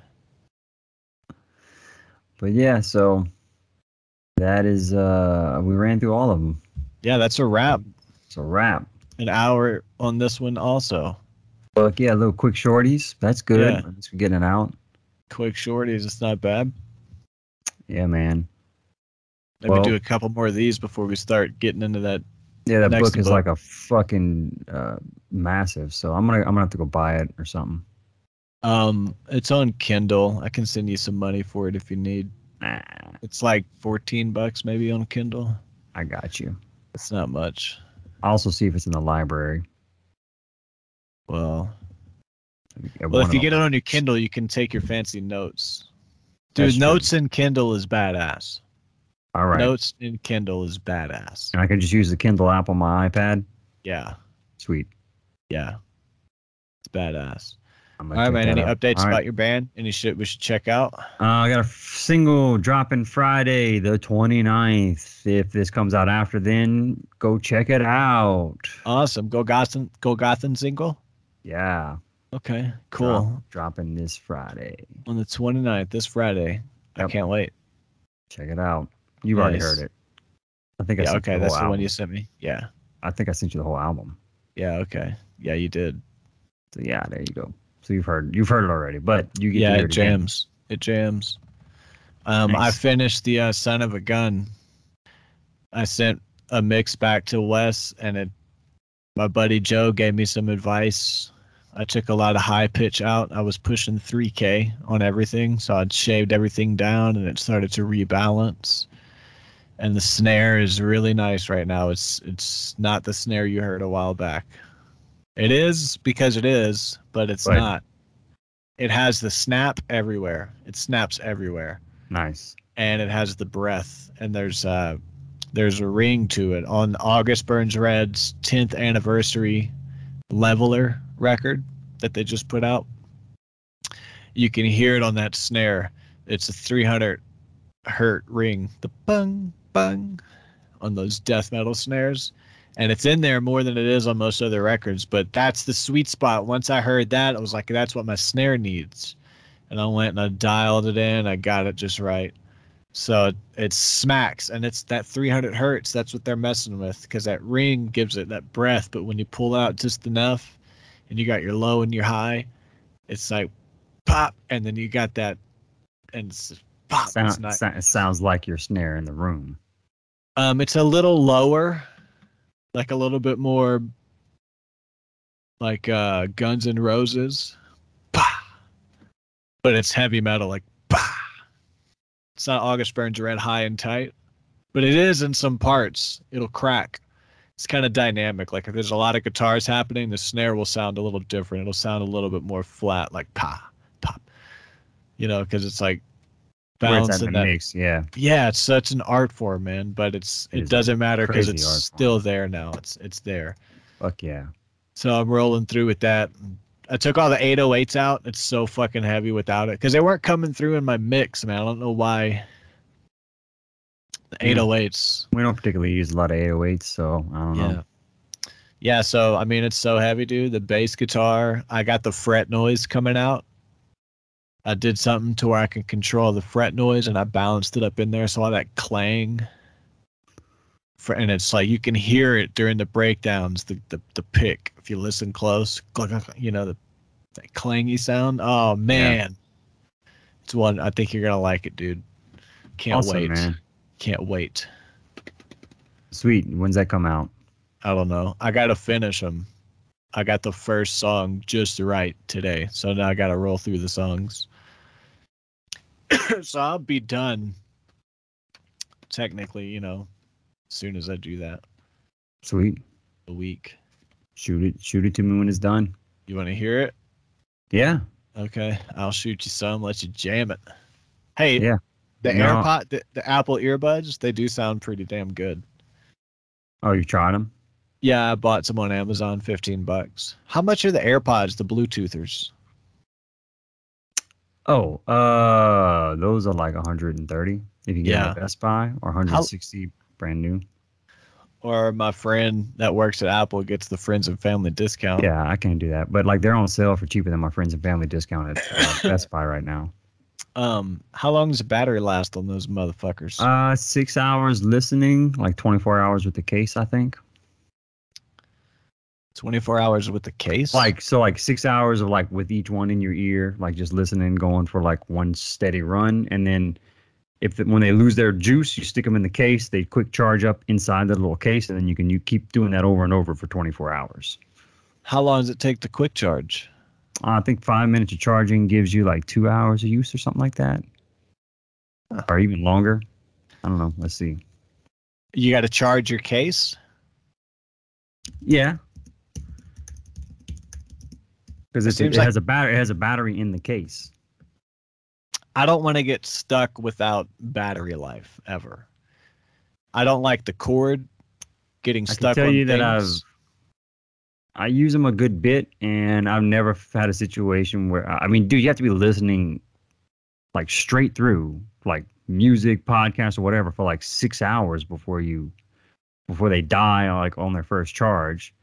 But yeah, so that is uh we ran through all of them. Yeah, that's a wrap. It's a wrap. An hour on this one also. Look, yeah, little quick shorties. That's good. Yeah. We're getting it out. Quick shorties, it's not bad. Yeah, man. Maybe Well- do a couple more of these before we start getting into that. Yeah, that book is book. like a fucking uh, massive. So I'm gonna I'm gonna have to go buy it or something. Um, it's on Kindle. I can send you some money for it if you need. Nah, It's like 14 bucks maybe on Kindle. I got you. It's not much. I'll also see if it's in the library. Well, well, if you get it on your Kindle, you can take your fancy notes. Dude, That's true. notes in Kindle is badass. All right, Notes in Kindle is badass. and I can just use the Kindle app on my iPad. Yeah, Sweet. yeah. It's badass. I'm All gonna right, check man. Any that out. updates All right. about your band? Any shit we should check out? Uh, I got a f- single dropping Friday, the 29th. If this comes out after then, go check it out. Awesome. Golgothan. Go Gotham single. Yeah. Okay. Cool. drop- dropping this Friday. On the 29th, this Friday. I can't wait. Check it out. You've already heard it. I think I Yeah. sent you Okay. the That's whole the one you sent me. Yeah. I think I sent you the whole album. Yeah. Okay. Yeah, you did. So yeah, there you go. So you've heard you've heard it already, but you get Yeah, it it jams. It jams. Um, I finished the uh, Son of a Gun. I sent a mix back to Wes, and it. My buddy Joe gave me some advice. I took a lot of high pitch out. I was pushing 3K on everything, so I'd shaved everything down, and it started to rebalance. And the snare is really nice right now. It's it's not the snare you heard a while back. It is because it is, but it's Right. not. It has the snap everywhere. It snaps everywhere, Nice. and it has the breath. And there's uh, there's a ring to it on August Burns Red's 10th anniversary leveler record that they just put out. You can hear it on that snare. It's a 300 hertz ring, the bung bung, on those death metal snares, and it's in there more than it is on most other records. But that's the sweet spot. Once I heard that, I was like, that's what my snare needs, and I went and I dialed it in. I got it just right. So it, it smacks, and it's that 300 hertz. That's what they're messing with because that ring gives it that breath. But when you pull out just enough, and you got your low and your high, it's like pop, and then you got that, and it's Sound, so- it sounds like your snare in the room. um, it's a little lower, like a little bit more, like uh, Guns and Roses, bah. but it's heavy metal, like bah. It's not August Burns Red high and tight, but it is in some parts. It'll crack. It's kind of dynamic. Like if there's a lot of guitars happening, the snare will sound a little different. It'll sound a little bit more flat, like pa, pop. You know, because it's like Where it's at balancing in that mix, yeah. yeah, it's such an art form, man. But it's It it, doesn't matter because it's still there now. It's it's there. Fuck yeah. So I'm rolling through with that. I took all the 808s out. It's so fucking heavy without it because they weren't coming through in my mix, man. I don't know why. The 808s. We don't particularly use a lot of 808s, so I don't Yeah. know. Yeah, so I mean it's so heavy, dude. The bass guitar, I got the fret noise coming out. I did something to where I can control the fret noise and I balanced it up in there so all that clang. For, and it's like you can hear it during the breakdowns, the the, the pick. If you listen close, you know, the that clangy sound. Oh man. It's one I think you're gonna like it, dude. Can't awesome, wait. man. Can't wait. Sweet. When's that come out? I don't know. I got to finish them. I got the first song just right today, so now I got to roll through the songs. so I'll be done. Technically, you know, as soon as I do that, Sweet. a week. Shoot it. Shoot it to me when it's done. You want to hear it? Yeah. Okay, I'll shoot you some. Let you jam it. Hey, Yeah. the No. AirPod, the, the Apple earbuds, they do sound pretty damn good. Oh, you tried them? Yeah, I bought some on Amazon, fifteen bucks. How much are the AirPods, the Bluetoothers? Oh, uh, those are like 130 if you get Yeah. at Best Buy, or 160 brand new. or my friend that works at Apple gets the friends and family discount. Yeah, I can't do that. But like they're on sale for cheaper than my friends and family discount at uh, Best Buy right now. Um, how long does the battery last on those motherfuckers? Uh, six hours listening, like 24 hours with the case, I think. Twenty four hours with the case. Like so, like six hours of like with each one in your ear, like just listening, going for like one steady run, and then if the, when they lose their juice, you stick them in the case. They quick charge up inside the little case, and then you can you keep doing that over and over for 24 hours. how long does it take to quick charge? I think five minutes of charging gives you like two hours of use or something like that, Huh. or even longer. I don't know. Let's see. You got to charge your case. Yeah. Because it, seems it like- has a battery. It has a battery in the case. I don't want to get stuck without battery life ever. I don't like the cord getting I stuck tell on you that things. I use them a good bit, and I've never had a situation where I mean, dude, you have to be listening like straight through, like music, podcast, or whatever, for like six hours before you before they die, like on their first charge.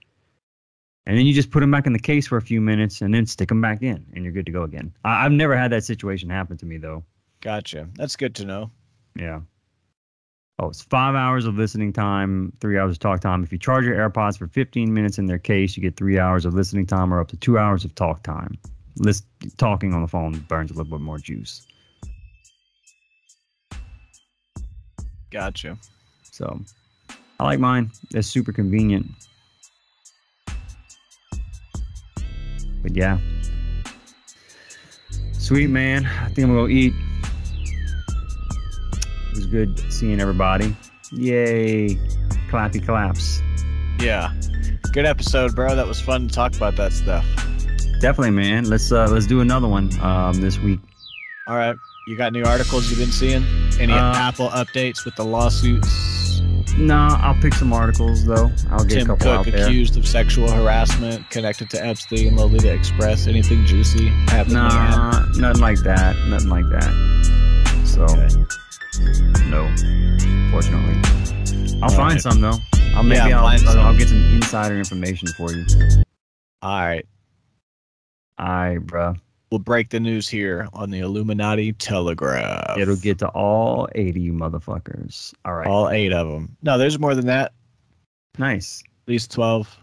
And then you just put them back in the case for a few minutes, and then stick them back in, and you're good to go again. I- I've never had that situation happen to me though. Gotcha. That's good to know. Yeah. Oh, it's five hours of listening time, three hours of talk time. If you charge your AirPods for 15 minutes in their case, you get three hours of listening time or up to two hours of talk time. List, talking on the phone burns a little bit more juice. Gotcha. So I like mine. They're super convenient. But yeah. Sweet man. I think I'm gonna go eat. It was good seeing everybody. Yay. Clappy claps. Yeah. Good episode, bro. That was fun to talk about that stuff. Definitely, man. Let's uh let's do another one um this week. All right. You got new articles you've been seeing? Any Uh, Apple updates with the lawsuits? No, I'll pick some articles though. I'll get a Tim couple out Cook there. accused of sexual harassment connected to Epstein, and Lolita Express. Anything juicy happening? on that? Nah, nothing like that. Nothing like that. So Okay. no, fortunately. I'll All find right. some though. I'll maybe Yeah, I'll, find I'll, some. I'll get some insider information for you. All right. All right, bruh. We'll break the news here on the Illuminati Telegraph. It'll get to all 80 motherfuckers. All right. all eight of them. No, there's more than that. nice. At least 12.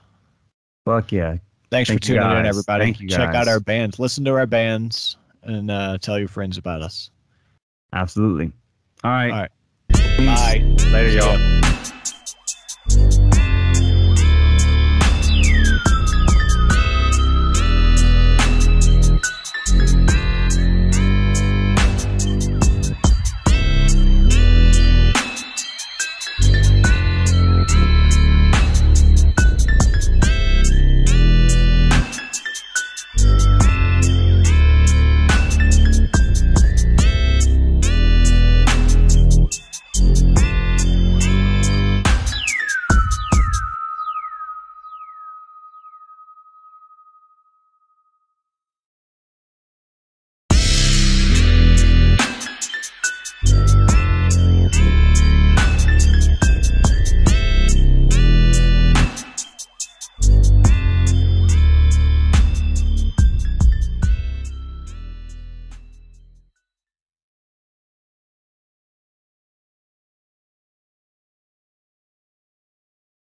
Fuck yeah. Thanks Thank for you, tuning in, everybody. Thank you, Check out our bands. Listen to our bands and uh, tell your friends about us. Absolutely. All right. All right. Peace. Bye. Later, y'all.